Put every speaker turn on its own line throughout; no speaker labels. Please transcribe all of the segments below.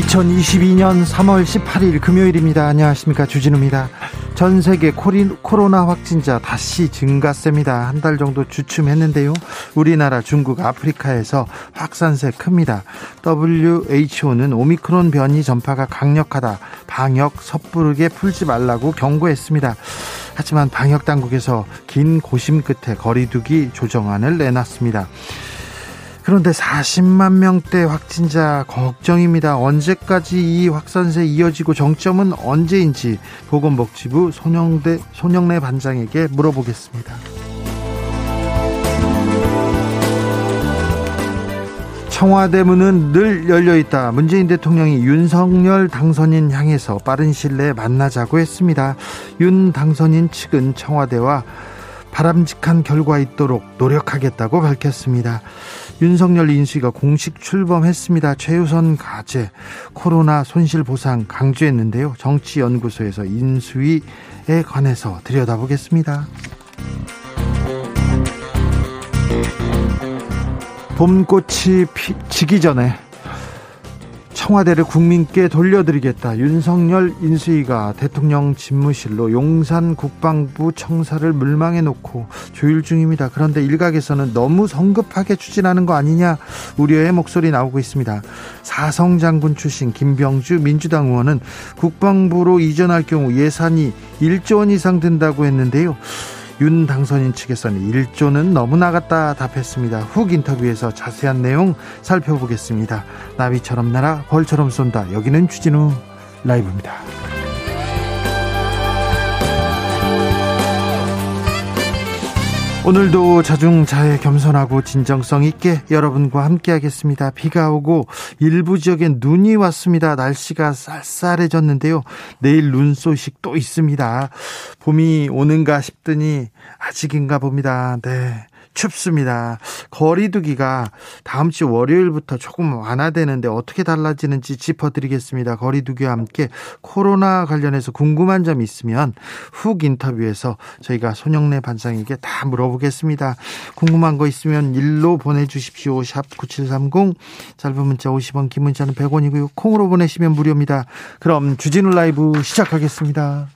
2022년 3월 18일 금요일입니다. 안녕하십니까. 주진우입니다. 전 세계 코로나 확진자 다시 증가세입니다. 한 달 정도 주춤했는데요. 우리나라, 중국, 아프리카에서 확산세 큽니다. WHO는 오미크론 변이 전파가 강력하다. 방역 섣부르게 풀지 말라고 경고했습니다. 하지만 방역 당국에서 긴 고심 끝에 거리두기 조정안을 내놨습니다. 그런데 40만 명대 확진자 걱정입니다. 언제까지 이 확산세 이어지고 정점은 언제인지 보건복지부 손영대 손영래 반장에게 물어보겠습니다. 청와대 문은 늘 열려 있다. 문재인 대통령이 윤석열 당선인 향해서 빠른 시일 내에 만나자고 했습니다. 윤 당선인 측은 청와대와 바람직한 결과 있도록 노력하겠다고 밝혔습니다. 윤석열 인수위가 공식 출범했습니다. 최우선 과제 코로나 손실 보상 강조했는데요. 정치연구소에서 인수위에 관해서 들여다보겠습니다. 봄꽃이 피, 지기 전에 청와대를 국민께 돌려드리겠다. 윤석열 인수위가 대통령 집무실로 용산 국방부 청사를 물망해 놓고 조율 중입니다. 그런데 일각에서는 너무 성급하게 추진하는 거 아니냐 우려의 목소리 나오고 있습니다. 사성 장군 출신 김병주 민주당 의원은 국방부로 이전할 경우 예산이 1조 원 이상 든다고 했는데요. 윤 당선인 측에서는 1조는 너무 나갔다 답했습니다. 훅 인터뷰에서 자세한 내용 살펴보겠습니다. 나비처럼 날아 벌처럼 쏜다. 여기는 주진우 라이브입니다. 오늘도 자중자애 겸손하고 진정성 있게 여러분과 함께하겠습니다. 비가 오고 일부 지역엔 눈이 왔습니다. 날씨가 쌀쌀해졌는데요. 내일 눈 소식 또 있습니다. 봄이 오는가 싶더니 아직인가 봅니다. 네. 춥습니다. 거리두기가 다음 주 월요일부터 조금 완화되는데 어떻게 달라지는지 짚어드리겠습니다. 거리두기와 함께 코로나 관련해서 궁금한 점 있으면 훅 인터뷰에서 저희가 손영래 반장에게 다 물어보겠습니다. 궁금한 거 있으면 일로 보내주십시오. 샵 9730 짧은 문자 50원 긴 문자는 100원이고요. 콩으로 보내시면 무료입니다. 그럼 주진우 라이브 시작하겠습니다.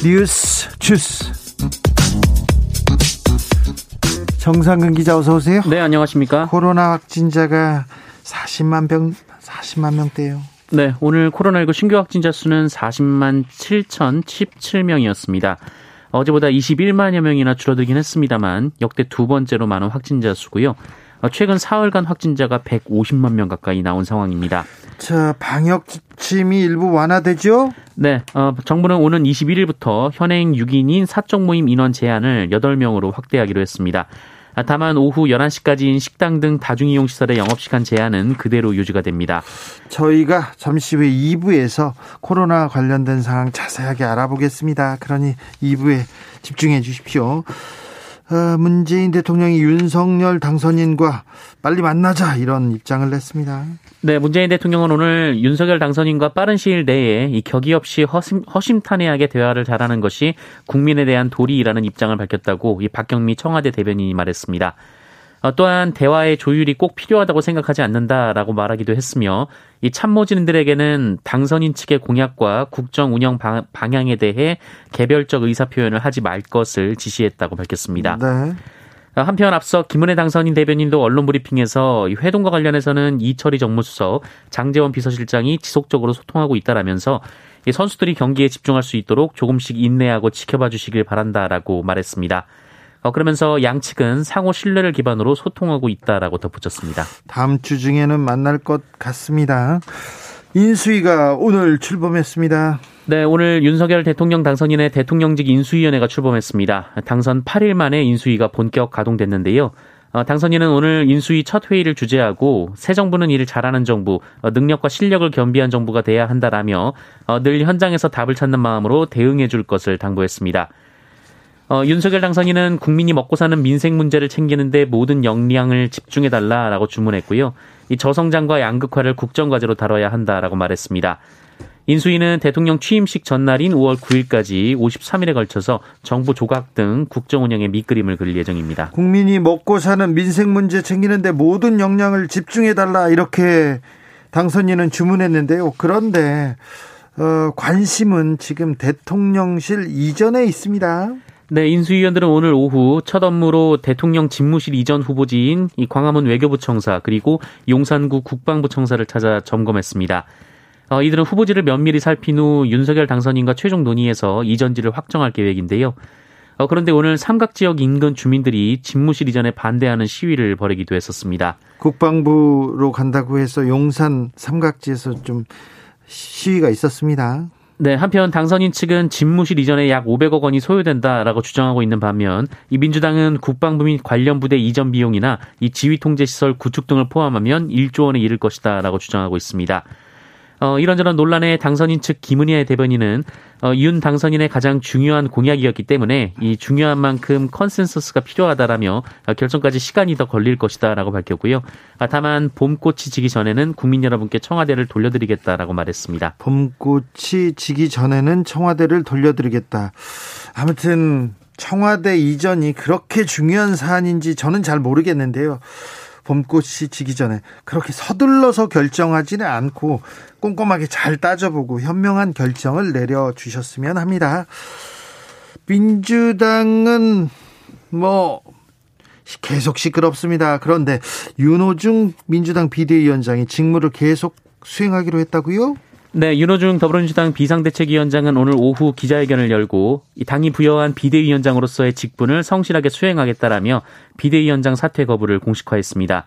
뉴스 주스 정상근 기자 어서 오세요.
네, 안녕하십니까?
코로나 확진자가 40만 병 40만 명대요.
네, 오늘 코로나19 신규 확진자 수는 40만 7,017명이었습니다. 어제보다 21만여 명이나 줄어들긴 했습니다만 역대 두 번째로 많은 확진자 수고요. 어, 최근 사흘간 확진자가 150만 명 가까이 나온 상황입니다.
자, 방역 지침이 일부 완화되죠?
네, 어, 정부는 오는 21일부터 현행 6인인 사적 모임 인원 제한을 8명으로 확대하기로 했습니다. 아, 다만 오후 11시까지인 식당 등 다중이용 시설의 영업시간 제한은 그대로 유지가 됩니다.
저희가 잠시 후에 2부에서 코로나 관련된 상황 자세하게 알아보겠습니다. 그러니 2부에 집중해 주십시오. 어, 문재인 대통령이 윤석열 당선인과 빨리 만나자 이런 입장을 냈습니다.
네, 문재인 대통령은 오늘 윤석열 당선인과 빠른 시일 내에 이 격의 없이 허심, 허심탄회하게 대화를 잘하는 것이 국민에 대한 도리라는 입장을 밝혔다고 이 박경미 청와대 대변인이 말했습니다. 어, 또한 대화의 조율이 꼭 필요하다고 생각하지 않는다라고 말하기도 했으며 이 참모진들에게는 당선인 측의 공약과 국정 운영 방 향에 대해 개별적 의사 표현을 하지 말 것을 지시했다고 밝혔습니다. 네. 어, 한편 앞서 김은혜 당선인 대변인도 언론 브리핑에서 회동과 관련해서는 이철희 정무수석, 장재원 비서실장이 지속적으로 소통하고 있다라면서 선수들이 경기에 집중할 수 있도록 조금씩 인내하고 지켜봐 주시길 바란다라고 말했습니다. 어, 그러면서 양측은 상호 신뢰를 기반으로 소통하고 있다라고 덧붙였습니다.
다음 주 중에는 만날 것 같습니다. 인수위가 오늘 출범했습니다.
네, 오늘 윤석열 대통령 당선인의 대통령직 인수위원회가 출범했습니다. 당선 8일 만에 인수위가 본격 가동됐는데요. 어, 당선인은 오늘 인수위 첫 회의를 주재하고 새 정부는 일을 잘하는 정부, 어, 능력과 실력을 겸비한 정부가 돼야 한다라며 어, 늘 현장에서 답을 찾는 마음으로 대응해 줄 것을 당부했습니다. 어, 윤석열 당선인은 국민이 먹고 사는 민생 문제를 챙기는데 모든 역량을 집중해 달라라고 주문했고요. 이 저성장과 양극화를 국정과제로 다뤄야 한다라고 말했습니다. 인수위는 대통령 취임식 전날인 5월 9일까지 53일에 걸쳐서 정부 조각 등 국정 운영의 밑그림을 그릴 예정입니다.
국민이 먹고 사는 민생 문제 챙기는데 모든 역량을 집중해 달라 이렇게 당선인은 주문했는데요. 그런데 어, 관심은 지금 대통령실 이전에 있습니다.
네, 인수위원들은 오늘 오후 첫 업무로 대통령 집무실 이전 후보지인 이 광화문 외교부 청사 그리고 용산구 국방부 청사를 찾아 점검했습니다. 어, 이들은 후보지를 면밀히 살핀 후 윤석열 당선인과 최종 논의해서 이전지를 확정할 계획인데요. 어, 그런데 오늘 삼각 지역 인근 주민들이 집무실 이전에 반대하는 시위를 벌이기도 했었습니다.
국방부로 간다고 해서 용산 삼각지에서 좀 시위가 있었습니다.
네, 한편 당선인 측은 집무실 이전에 약 500억 원이 소요된다라고 주장하고 있는 반면 이 민주당은 국방부 및 관련 부대 이전 비용이나 이 지휘 통제 시설 구축 등을 포함하면 1조 원에 이를 것이다라고 주장하고 있습니다. 어, 이런저런 논란에 당선인 측 김은혜 대변인은 어, 윤 당선인의 가장 중요한 공약이었기 때문에 이 중요한 만큼 컨센서스가 필요하다라며 어, 결정까지 시간이 더 걸릴 것이다라고 밝혔고요. 아, 다만 봄꽃이 지기 전에는 국민 여러분께 청와대를 돌려드리겠다라고 말했습니다.
봄꽃이 지기 전에는 청와대를 돌려드리겠다. 아무튼 청와대 이전이 그렇게 중요한 사안인지 저는 잘 모르겠는데요. 봄꽃이 지기 전에 그렇게 서둘러서 결정하지는 않고 꼼꼼하게 잘 따져보고 현명한 결정을 내려주셨으면 합니다. 민주당은 뭐 계속 시끄럽습니다. 그런데 윤호중 민주당 비대위원장이 직무를 계속 수행하기로 했다고요?
네, 윤호중 더불어민주당 비상대책위원장은 오늘 오후 기자회견을 열고 당이 부여한 비대위원장으로서의 직분을 성실하게 수행하겠다라며 비대위원장 사퇴 거부를 공식화했습니다.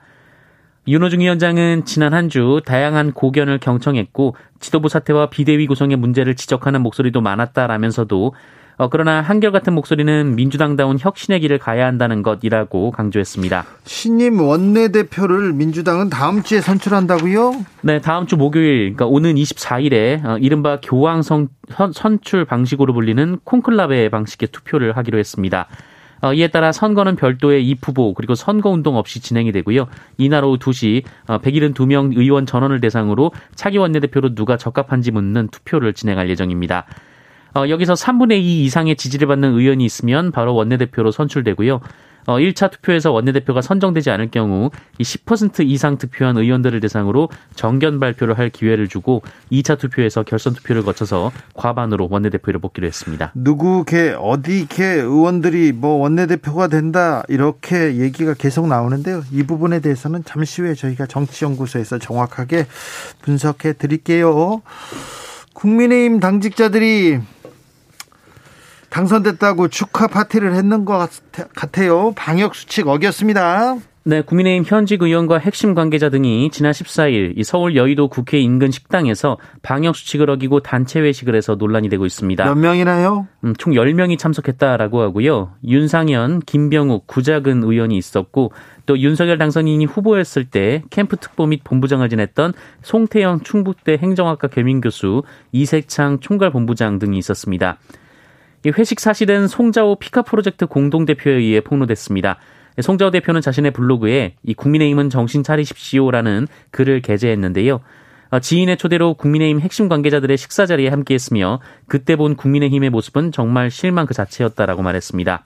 윤호중 위원장은 지난 한 주 다양한 고견을 경청했고 지도부 사퇴와 비대위 구성의 문제를 지적하는 목소리도 많았다라면서도 어, 그러나 한결같은 목소리는 민주당다운 혁신의 길을 가야 한다는 것이라고 강조했습니다.
신임 원내대표를 민주당은 다음 주에 선출한다고요?
네, 다음 주 목요일, 그러니까 오는 24일에 어, 이른바 교황 선, 선출 방식으로 불리는 콘클라베 방식의 투표를 하기로 했습니다. 어, 이에 따라 선거는 별도의 입후보 그리고 선거운동 없이 진행이 되고요. 이날 오후 2시 172명 의원 전원을 대상으로 차기 원내대표로 누가 적합한지 묻는 투표를 진행할 예정입니다. 어, 여기서 3분의 2 이상의 지지를 받는 의원이 있으면 바로 원내대표로 선출되고요. 어, 1차 투표에서 원내대표가 선정되지 않을 경우 이 10% 이상 득표한 의원들을 대상으로 정견 발표를 할 기회를 주고 2차 투표에서 결선 투표를 거쳐서 과반으로 원내대표를 뽑기로 했습니다.
누구 개 어디 개 의원들이 뭐 원내대표가 된다 이렇게 얘기가 계속 나오는데요. 이 부분에 대해서는 잠시 후에 저희가 정치연구소에서 정확하게 분석해 드릴게요. 국민의힘 당직자들이 당선됐다고 축하 파티를 했는 것 같아요. 방역 수칙 어겼습니다.
네, 국민의힘 현직 의원과 핵심 관계자 등이 지난 14일 서울 여의도 국회 인근 식당에서 방역 수칙을 어기고 단체 회식을 해서 논란이 되고 있습니다.
몇 명이나요?
음, 총 10명이 참석했다라고 하고요. 윤상현, 김병욱, 구자근 의원이 있었고 또 윤석열 당선인이 후보였을 때 캠프 특보 및 본부장을 지냈던 송태영 충북대 행정학과 겸임교수, 이색창 총괄 본부장 등이 있었습니다. 이 회식 사실은 송자호 피카 프로젝트 공동대표에 의해 폭로됐습니다. 송자호 대표는 자신의 블로그에 이 국민의힘은 정신 차리십시오라는 글을 게재했는데요. 어, 지인의 초대로 국민의힘 핵심 관계자들의 식사 자리에 함께했으며 그때 본 국민의힘의 모습은 정말 실망 그 자체였다라고 말했습니다.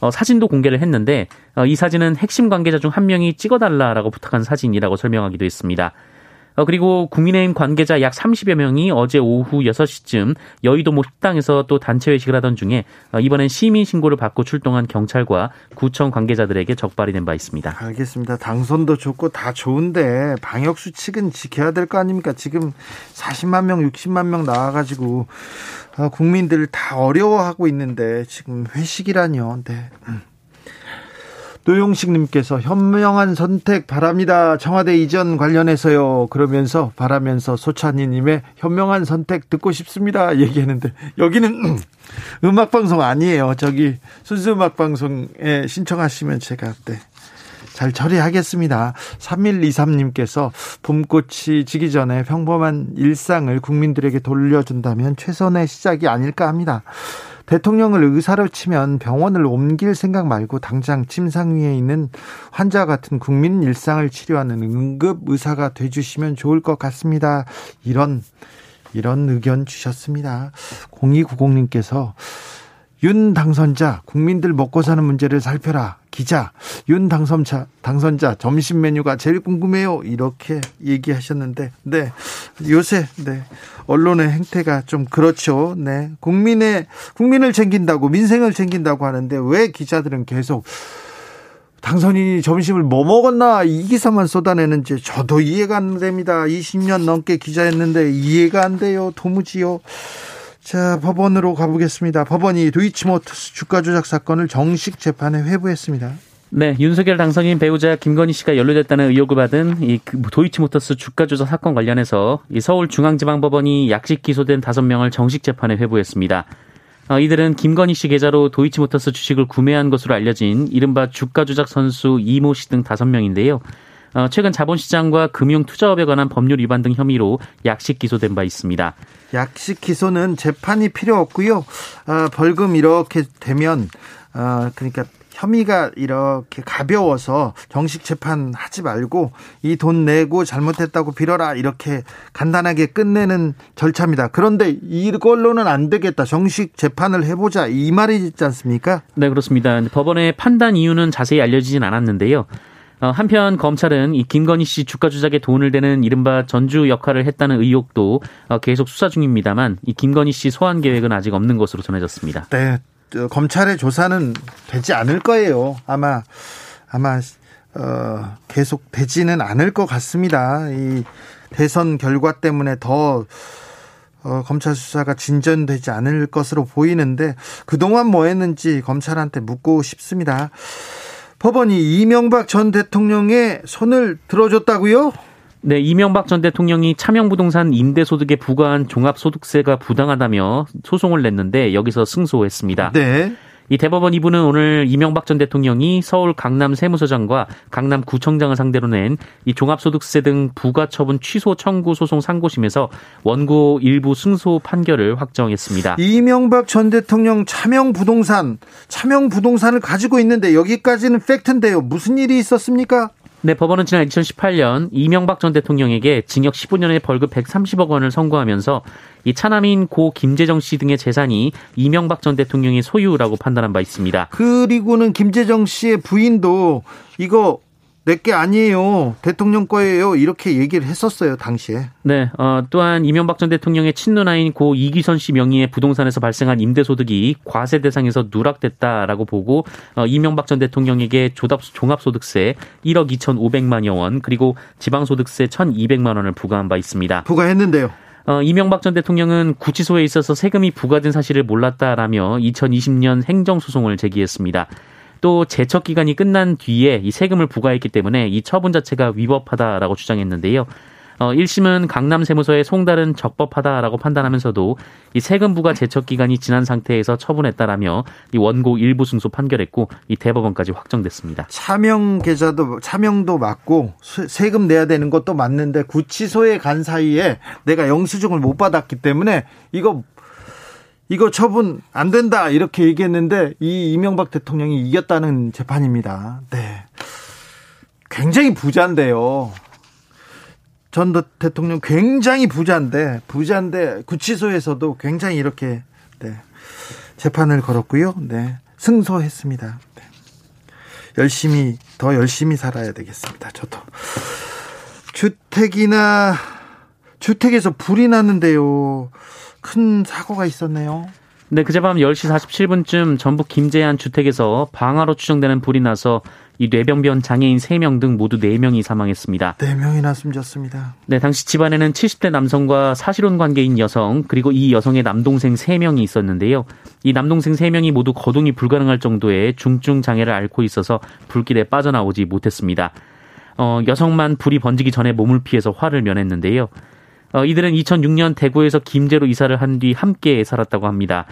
어, 사진도 공개를 했는데 어, 이 사진은 핵심 관계자 중 한 명이 찍어달라라고 부탁한 사진이라고 설명하기도 했습니다. 어, 그리고 국민의힘 관계자 약 30여 명이 어제 오후 6시쯤 여의도 모 식당에서 또 단체 회식을 하던 중에 어, 이번엔 시민 신고를 받고 출동한 경찰과 구청 관계자들에게 적발이 된 바 있습니다.
알겠습니다. 당선도 좋고 다 좋은데 방역 수칙은 지켜야 될 거 아닙니까? 지금 40만 명, 60만 명 나와가지고 어, 국민들 다 어려워하고 있는데 지금 회식이라뇨. 네. 음. 노용식님께서 현명한 선택 바랍니다. 청와대 이전 관련해서요. 그러면서 바라면서 소찬이님의 현명한 선택 듣고 싶습니다. 얘기했는데 여기는 음악 방송 아니에요. 저기 순수 음악 방송에 신청하시면 제가 네. 잘 처리하겠습니다. 3123님께서 봄꽃이 지기 전에 평범한 일상을 국민들에게 돌려준다면 최선의 시작이 아닐까 합니다. 대통령을 의사로 치면 병원을 옮길 생각 말고 당장 침상 위에 있는 환자 같은 국민 일상을 치료하는 응급 의사가 돼 주시면 좋을 것 같습니다. 이런 이런 의견 주셨습니다. 0290님께서 윤 당선자 국민들 먹고 사는 문제를 살펴라. 기자 윤 당선자 당선자 점심 메뉴가 제일 궁금해요. 이렇게 얘기하셨는데 네. 요새 네. 언론의 행태가 좀 그렇죠. 네. 국민의 국민을 챙긴다고 민생을 챙긴다고 하는데 왜 기자들은 계속 당선인이 점심을 뭐 먹었나 이 기사만 쏟아내는지 저도 이해가 안 됩니다. 20년 넘게 기자였는데 이해가 안 돼요. 도무지요 자, 법원으로 가보겠습니다. 법원이 도이치모터스 주가 조작 사건을 정식 재판에 회부했습니다.
네, 윤석열 당선인 배우자 김건희 씨가 연루됐다는 의혹을 받은 이그 도이치모터스 주가 조작 사건 관련해서 이 서울중앙지방법원이 약식 기소된 다섯 명을 정식 재판에 회부했습니다. 어, 이들은 김건희 씨 계좌로 도이치모터스 주식을 구매한 것으로 알려진 이른바 주가 조작 선수 이모 씨 등 다섯 명인데요. 어, 최근 자본시장과 금융투자업에 관한 법률 위반 등 혐의로 약식 기소된 바 있습니다.
약식 기소는 재판이 필요 없고요. 어, 벌금 이렇게 되면 어, 그러니까 혐의가 이렇게 가벼워서 정식 재판 하지 말고 이 돈 내고 잘못했다고 빌어라 이렇게 간단하게 끝내는 절차입니다. 그런데 이걸로는 안 되겠다. 정식 재판을 해보자 이 말이지 않습니까?
네 그렇습니다. 법원의 판단 이유는 자세히 알려지진 않았는데요. 어, 한편 검찰은 이 김건희 씨 주가 조작에 돈을 대는 이른바 전주 역할을 했다는 의혹도 어, 계속 수사 중입니다만 이 김건희 씨 소환 계획은 아직 없는 것으로 전해졌습니다.
네, 검찰의 조사는 되지 않을 거예요. 아마 아마 어, 계속 되지는 않을 것 같습니다. 이 대선 결과 때문에 더 어, 검찰 수사가 진전되지 않을 것으로 보이는데 그동안 뭐 했는지 검찰한테 묻고 싶습니다. 법원이 이명박 전 대통령의 손을 들어줬다고요?
네, 이명박 전 대통령이 차명부동산 임대소득에 부과한 종합소득세가 부당하다며 소송을 냈는데 여기서 승소했습니다.
네.
이 대법원 2부는 오늘 이명박 전 대통령이 서울 강남 세무서장과 강남 구청장을 상대로 낸 이 종합소득세 등 부가처분 취소 청구 소송 상고심에서 원고 일부 승소 판결을 확정했습니다.
이명박 전 대통령 차명 부동산, 차명 부동산을 가지고 있는데 여기까지는 팩트인데요. 무슨 일이 있었습니까?
네, 법원은 지난 2018년 이명박 전 대통령에게 징역 15년의 벌금 130억 원을 선고하면서 이 차남인 고 김재정 씨 등의 재산이 이명박 전 대통령의 소유라고 판단한 바 있습니다.
그리고는 김재정 씨의 부인도 이거 내게 아니에요. 대통령 거예요. 이렇게 얘기를 했었어요, 당시에.
네. 어, 또한 이명박 전 대통령의 친누나인 고 이기선 씨 명의의 부동산에서 발생한 임대소득이 과세 대상에서 누락됐다라고 보고 어, 이명박 전 대통령에게 조답, 종합소득세 1억 2,500만여 원 그리고 지방소득세 1,200만 원을 부과한 바 있습니다.
부과했는데요.
어, 이명박 전 대통령은 구치소에 있어서 세금이 부과된 사실을 몰랐다라며 2020년 행정소송을 제기했습니다. 또 제척 기간이 끝난 뒤에 이 세금을 부과했기 때문에 이 처분 자체가 위법하다라고 주장했는데요. 어, 1심은 강남 세무서의 송달은 적법하다라고 판단하면서도 이 세금 부과 제척 기간이 지난 상태에서 처분했다라며 이 원고 일부 승소 판결했고 이 대법원까지 확정됐습니다.
차명 계좌도 차명도 맞고 세금 내야 되는 것도 맞는데 구치소에 간 사이에 내가 영수증을 못 받았기 때문에 이거 이거 처분 안 된다 이렇게 얘기했는데 이 이명박 대통령이 이겼다는 재판입니다. 네. 굉장히 부자인데요. 전 대통령 굉장히 부자인데 부자인데 구치소에서도 굉장히 이렇게 네. 재판을 걸었고요. 네. 승소했습니다. 열심히 더 열심히 살아야 되겠습니다. 저도 주택이나 주택에서 불이 났는데요. 큰 사고가 있었네요.
네, 그제 밤 10시 47분쯤 전북 김제한 주택에서 방화로 추정되는 불이 나서 이 뇌병변 장애인 3명 등 모두 4명이 사망했습니다.
4명이나 숨졌습니다.
네, 당시 집안에는 70대 남성과 사실혼 관계인 여성, 그리고 이 여성의 남동생 3명이 있었는데요. 이 남동생 3명이 모두 거동이 불가능할 정도의 중증 장애를 앓고 있어서 불길에 빠져나오지 못했습니다. 어, 여성만 불이 번지기 전에 몸을 피해서 화를 면했는데요. 어, 이들은 2006년 대구에서 김제로 이사를 한 뒤 함께 살았다고 합니다.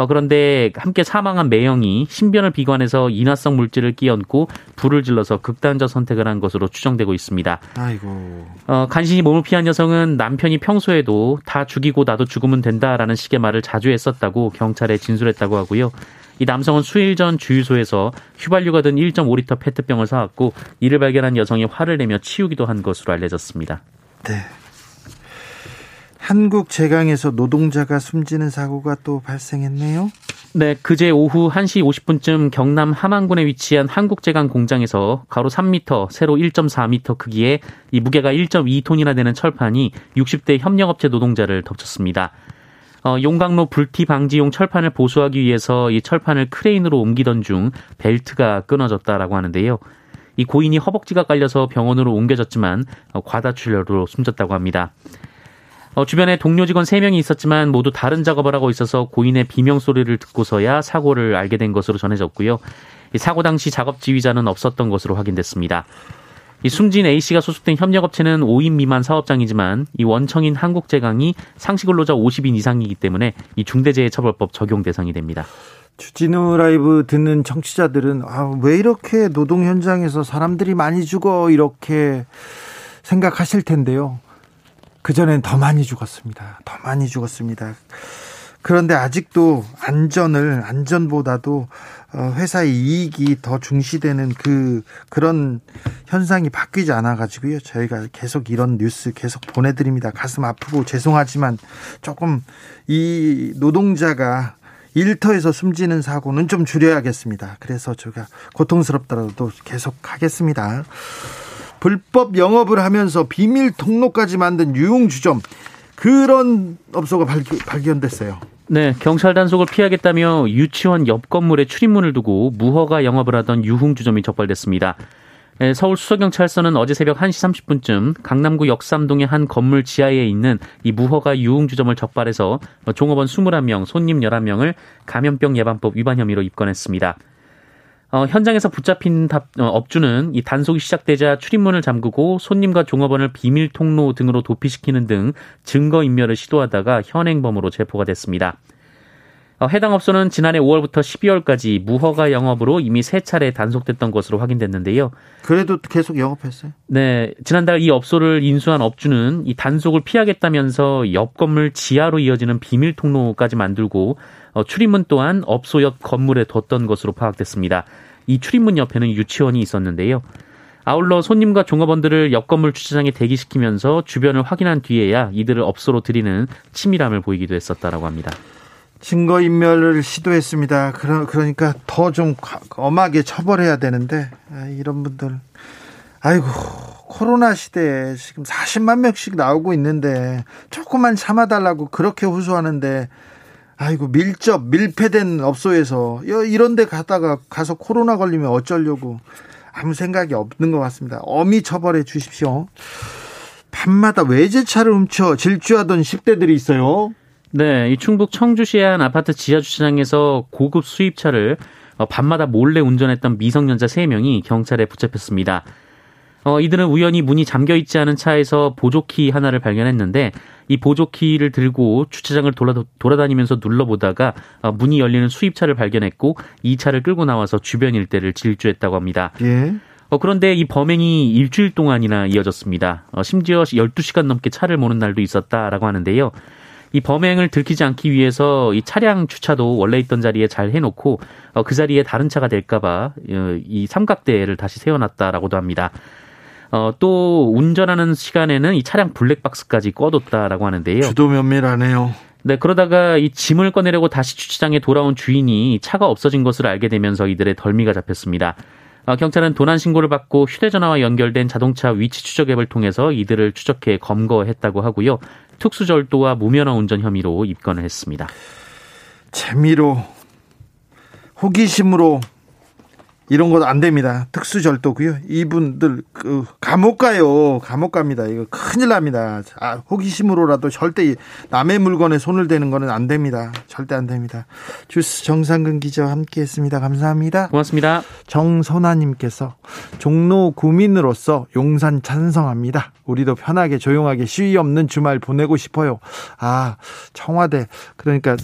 어, 그런데 함께 사망한 매형이 신변을 비관해서 인화성 물질을 끼얹고 불을 질러서 극단적 선택을 한 것으로 추정되고 있습니다.
아이고.
어, 간신히 몸을 피한 여성은 남편이 평소에도 다 죽이고 나도 죽으면 된다라는 식의 말을 자주 했었다고 경찰에 진술했다고 하고요. 이 남성은 수일 전 주유소에서 휘발유가 든 1.5리터 페트병을 사왔고 이를 발견한 여성이 화를 내며 치우기도 한 것으로 알려졌습니다.
네. 한국 제강에서 노동자가 숨지는 사고가 또 발생했네요.
네, 그제 오후 1시 50분쯤 경남 함안군에 위치한 한국제강 공장에서 가로 3m, 세로 1.4m 크기의 이 무게가 1.2톤이나 되는 철판이 60대 협력업체 노동자를 덮쳤습니다. 어, 용광로 불티 방지용 철판을 보수하기 위해서 이 철판을 크레인으로 옮기던 중 벨트가 끊어졌다라고 하는데요. 이 고인이 허벅지가 깔려서 병원으로 옮겨졌지만 어, 과다출혈로 숨졌다고 합니다. 어, 주변에 동료 직원 3명이 있었지만 모두 다른 작업을 하고 있어서 고인의 비명 소리를 듣고서야 사고를 알게 된 것으로 전해졌고요. 사고 당시 작업 지휘자는 없었던 것으로 확인됐습니다. 이 숨진 A씨가 소속된 협력업체는 5인 미만 사업장이지만 이 원청인 한국제강이 상시근로자 50인 이상이기 때문에 이 중대재해처벌법 적용 대상이 됩니다.
주진우 라이브 듣는 청취자들은 아, 왜 이렇게 노동 현장에서 사람들이 많이 죽어 이렇게 생각하실 텐데요. 그전엔 더 많이 죽었습니다. 더 많이 죽었습니다. 그런데 아직도 안전을, 안전보다도 어, 회사의 이익이 더 중시되는 그, 그런 현상이 바뀌지 않아 가지고요. 저희가 계속 이런 뉴스 계속 보내 드립니다. 가슴 아프고 죄송하지만 조금 이 노동자가 일터에서 숨지는 사고는 좀 줄여야겠습니다. 그래서 제가 고통스럽더라도 계속 하겠습니다. 불법 영업을 하면서 비밀 통로까지 만든 유흥주점 그런 업소가 발견 됐어요.
네, 경찰 단속을 피하겠다며 유치원 옆 건물에 출입문을 두고 무허가 영업을 하던 유흥주점이 적발됐습니다. 네, 서울 수서경찰서는 어제 새벽 1시 30분쯤 강남구 역삼동의 한 건물 지하에 있는 이 무허가 유흥주점을 적발해서 종업원 21명, 손님 11명을 감염병 예방법 위반 혐의로 입건했습니다. 어, 현장에서 붙잡힌 답, 어, 업주는 이 단속이 시작되자 출입문을 잠그고 손님과 종업원을 비밀 통로 등으로 도피시키는 등 증거 인멸을 시도하다가 현행범으로 체포가 됐습니다. 어, 해당 업소는 지난해 5월부터 12월까지 무허가 영업으로 이미 세 차례 단속됐던 것으로 확인됐는데요.
그래도 계속 영업했어요?
네. 지난달 이 업소를 인수한 업주는 이 단속을 피하겠다면서 옆 건물 지하로 이어지는 비밀 통로까지 만들고 어, 출입문 또한 업소 옆 건물에 뒀던 것으로 파악됐습니다. 이 출입문 옆에는 유치원이 있었는데요. 아울러 손님과 종업원들을 옆 건물 주차장에 대기시키면서 주변을 확인한 뒤에야 이들을 업소로 들이는 치밀함을 보이기도 했었다라고 합니다.
증거인멸을 시도했습니다. 그러, 그러니까 더 좀 엄하게 처벌해야 되는데 아, 이런 분들 아이고 코로나 시대에 지금 40만 명씩 나오고 있는데 조금만 참아달라고 그렇게 호소하는데 아이고 밀접 밀폐된 업소에서 이런 데 가다가 가서 코로나 걸리면 어쩌려고 아무 생각이 없는 것 같습니다. 어미 처벌해 주십시오. 밤마다 외제차를 훔쳐 질주하던 10대들이 있어요.
네, 이 충북 청주시의 한 아파트 지하 주차장에서 고급 수입차를 어, 밤마다 몰래 운전했던 미성년자 3명이 경찰에 붙잡혔습니다. 어, 이들은 우연히 문이 잠겨 있지 않은 차에서 보조키 하나를 발견했는데 이 보조키를 들고 주차장을 돌아, 돌아다니면서 눌러보다가 어, 문이 열리는 수입차를 발견했고 이 차를 끌고 나와서 주변 일대를 질주했다고 합니다.
예.
어, 그런데 이 범행이 일주일 동안이나 이어졌습니다. 어, 심지어 12시간 넘게 차를 모는 날도 있었다라고 하는데요. 이 범행을 들키지 않기 위해서 이 차량 주차도 원래 있던 자리에 잘 해놓고 어, 그 자리에 다른 차가 될까봐 어, 이 삼각대를 다시 세워놨다라고도 합니다. 어, 또 운전하는 시간에는 이 차량 블랙박스까지 꺼뒀다라고 하는데요.
주도 면밀하네요.
네, 그러다가 이 짐을 꺼내려고 다시 주차장에 돌아온 주인이 차가 없어진 것을 알게 되면서 이들의 덜미가 잡혔습니다. 어, 경찰은 도난 신고를 받고 휴대전화와 연결된 자동차 위치 추적 앱을 통해서 이들을 추적해 검거했다고 하고요. 특수절도와 무면허 운전 혐의로 입건을 했습니다.
재미로 호기심으로 이런 것 안 됩니다. 특수절도고요. 이분들 그 감옥 가요. 감옥 갑니다. 이거 큰일 납니다. 아, 호기심으로라도 절대 남의 물건에 손을 대는 거는 안 됩니다. 절대 안 됩니다. 주스 정상근 기자와 함께했습니다. 감사합니다.
고맙습니다.
정선아님께서 종로 구민으로서 용산 찬성합니다. 우리도 편하게 조용하게 시위 없는 주말 보내고 싶어요. 아 청와대 그러니까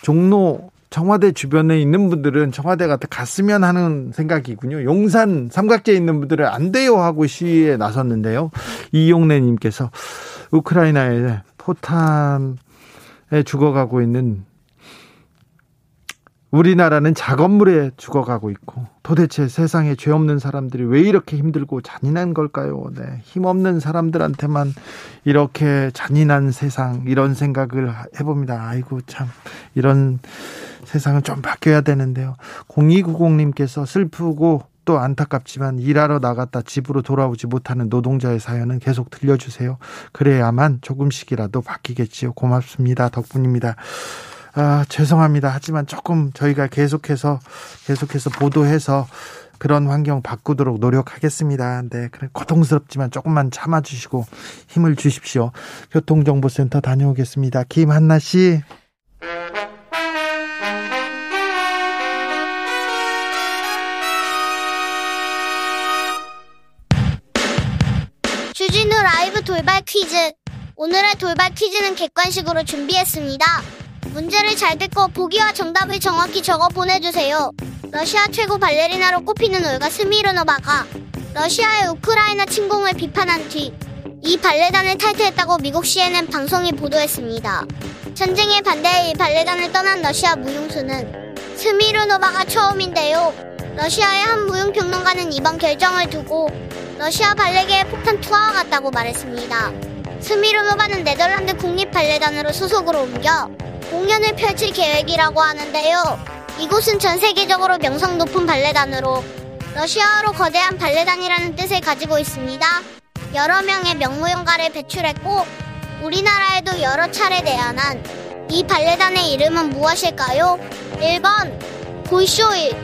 종로 청와대 주변에 있는 분들은 청와대가 갔으면 하는 생각이군요. 용산 삼각지에 있는 분들은 안 돼요 하고 시위에 나섰는데요. 이용래 님께서 우크라이나에 포탄에 죽어가고 있는 우리나라는 작업물에 죽어가고 있고 도대체 세상에 죄 없는 사람들이 왜 이렇게 힘들고 잔인한 걸까요? 네, 힘없는 사람들한테만 이렇게 잔인한 세상 이런 생각을 해봅니다. 아이고 참 이런 세상은 좀 바뀌어야 되는데요. 0290님께서 슬프고 또 안타깝지만 일하러 나갔다 집으로 돌아오지 못하는 노동자의 사연은 계속 들려주세요. 그래야만 조금씩이라도 바뀌겠지요. 고맙습니다. 덕분입니다. 아, 죄송합니다. 하지만 조금 저희가 계속해서 계속해서 보도해서 그런 환경 바꾸도록 노력하겠습니다. 네, 그래 고통스럽지만 조금만 참아주시고 힘을 주십시오. 교통정보센터 다녀오겠습니다. 김한나 씨.
돌발 퀴즈. 오늘의 돌발 퀴즈는 객관식으로 준비했습니다. 문제를 잘 듣고 보기와 정답을 정확히 적어 보내주세요. 러시아 최고 발레리나로 꼽히는 올가 스미르노바가 러시아의 우크라이나 침공을 비판한 뒤 이 발레단을 탈퇴했다고 미국 CNN 방송이 보도했습니다. 전쟁에 반대해 이 발레단을 떠난 러시아 무용수는 스미르노바가 처음인데요. 러시아의 한 무용평론가는 이번 결정을 두고 러시아 발레계의 폭탄 투하와 같다고 말했습니다. 스미르노바는 네덜란드 국립 발레단으로 소속으로 옮겨 공연을 펼칠 계획이라고 하는데요. 이곳은 전 세계적으로 명성 높은 발레단으로 러시아어로 거대한 발레단이라는 뜻을 가지고 있습니다. 여러 명의 명무용가를 배출했고 우리나라에도 여러 차례 대안한 이 발레단의 이름은 무엇일까요? 1번 볼쇼일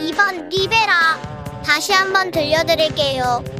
2번 리베라 다시 한번 들려드릴게요.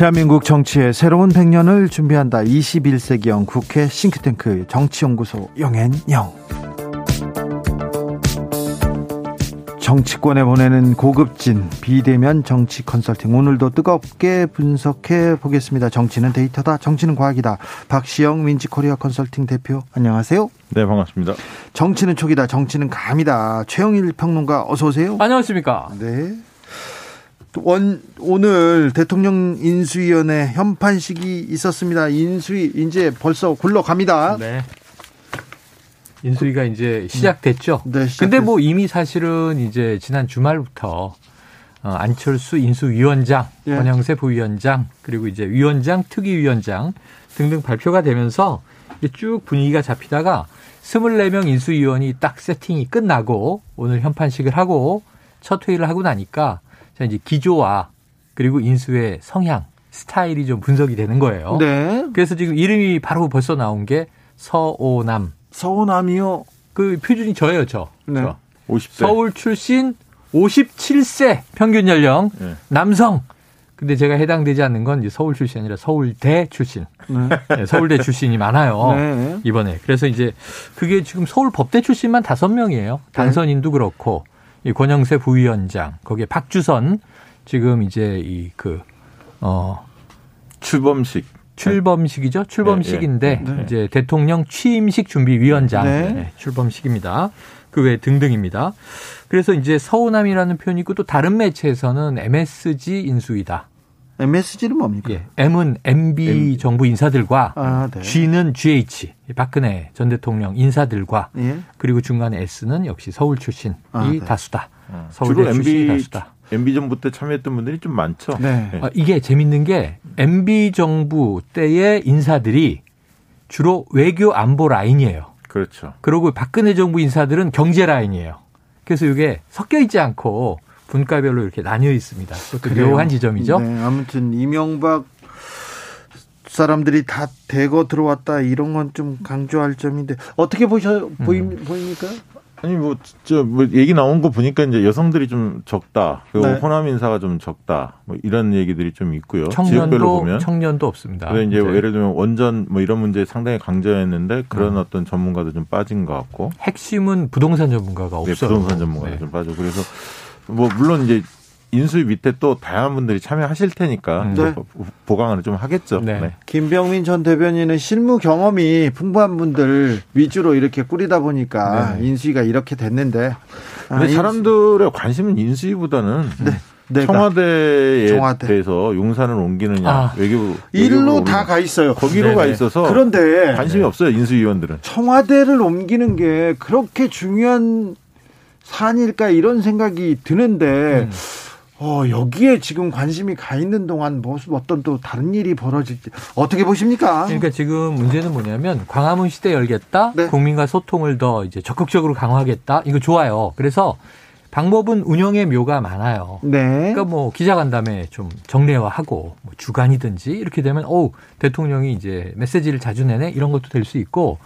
대한민국 정치의 새로운 100년을 준비한다. 21세기형 국회 싱크탱크 정치연구소 영앤영. 정치권에 보내는 고급진 비대면 정치 컨설팅 오늘도 뜨겁게 분석해 보겠습니다. 정치는 데이터다. 정치는 과학이다. 박시영 민지코리아 컨설팅 대표 안녕하세요.
네 반갑습니다.
정치는 촉이다. 정치는 감이다. 최영일 평론가 어서 오세요.
안녕하십니까.
네. 원 오늘 대통령 인수위원회 현판식이 있었습니다. 인수위 이제 벌써 굴러갑니다.
네. 인수위가 이제 시작됐죠.
네, 시작됐...
근데 뭐 이미 사실은 이제 지난 주말부터 어, 안철수 인수위원장, 예. 권영세 부위원장, 그리고 이제 위원장, 특위위원장 등등 발표가 되면서 쭉 분위기가 잡히다가 24명 인수위원이 딱 세팅이 끝나고 오늘 현판식을 하고 첫 회의를 하고 나니까 자 이제 기조와 그리고 인수의 성향, 스타일이 좀 분석이 되는 거예요.
네.
그래서 지금 이름이 바로 벌써 나온 게 서오남
서운함이요.
그 표준이 저예요, 저.
네.
저.
50세.
서울 출신 57세 평균 연령
네.
남성. 근데 제가 해당되지 않는 건 이제 서울 출신이 아니라 서울대 출신.
네.
네, 서울대 출신이 많아요.
네.
이번에. 그래서 이제 그게 지금 서울 법대 출신만 다섯 명이에요. 단선인도 그렇고 이 권영세 부위원장, 거기에 박주선 지금 이제 이 그 어
출범식
출범식이죠. 출범식인데
네, 네.
이제 대통령 취임식 준비위원장
네.
네, 출범식입니다. 그 외 등등입니다. 그래서 이제 서우남이라는 표현이 있고 또 다른 매체에서는 MSG 인수위다.
MSG는 뭡니까?
예. M은 MB
MB.
정부 인사들과
아, 네.
G는 GH 박근혜 전 대통령 인사들과
예.
그리고 중간에 S는 역시 서울 출신이
아, 네.
다수다.
어,
서울대
주로
출신이
MB
다수다.
MB 정부 때 참여했던 분들이 좀 많죠.
네.
네.
아, 이게 재밌는 게 MB 정부 때의 인사들이 주로 외교 안보 라인이에요.
그렇죠.
그리고 박근혜 정부 인사들은 경제 라인이에요. 그래서 이게 섞여 있지 않고 분과별로 이렇게 나뉘어 있습니다. 그것도
그래요.
묘한 지점이죠.
네, 아무튼 이명박 사람들이 다 대거 들어왔다 이런 건 좀 강조할 점인데 어떻게 보셔 보임,
음.
보입니까?
아니 뭐 진짜 뭐 얘기 나온 거 보니까 이제 여성들이 좀 적다. 그리고
네.
호남 인사가 좀 적다. 뭐 이런 얘기들이 좀 있고요. 지역별로
청년도
보면.
청년도 없습니다.
그래 이제
네.
예를 들면 원전 뭐 이런 문제 상당히 강조했는데 그런 어떤 전문가도 좀 빠진 것 같고
핵심은 부동산 전문가가
네,
없어요.
부동산 전문가도
네.
좀 빠지고 그래서 뭐 물론 이제 인수위 밑에 또 다양한 분들이 참여하실 테니까
음.
또
네.
보강을 좀 하겠죠.
네.
네.
김병민 전 대변인은 실무 경험이 풍부한 분들 위주로 이렇게 꾸리다 보니까
네.
인수위가 이렇게 됐는데 아,
근데
인수-
사람들의 관심은 인수위보다는
내가
청와대에
청와대.
대해서 용산을 옮기느냐
아.
외교부
일로 다 가 있어요.
거기로 가
네네.
있어서
그런데
관심이 없어요 인수위원들은.
청와대를 옮기는 게 그렇게 중요한 사안일까 이런 생각이 드는데
음.
어, 여기에 지금 관심이 가 있는 동안 뭐 어떤 또 다른 일이 벌어질지 어떻게 보십니까?
그러니까 지금 문제는 뭐냐면 광화문 시대 열겠다.
네.
국민과 소통을 더 이제 적극적으로 강화하겠다. 이거 좋아요. 그래서 방법은 운영의 묘가 많아요.
네.
그러니까 뭐 기자간담회 좀 정례화하고 뭐 주간이든지 이렇게 되면 오 대통령이 이제 메시지를 자주 내네 이런 것도 될 수 있고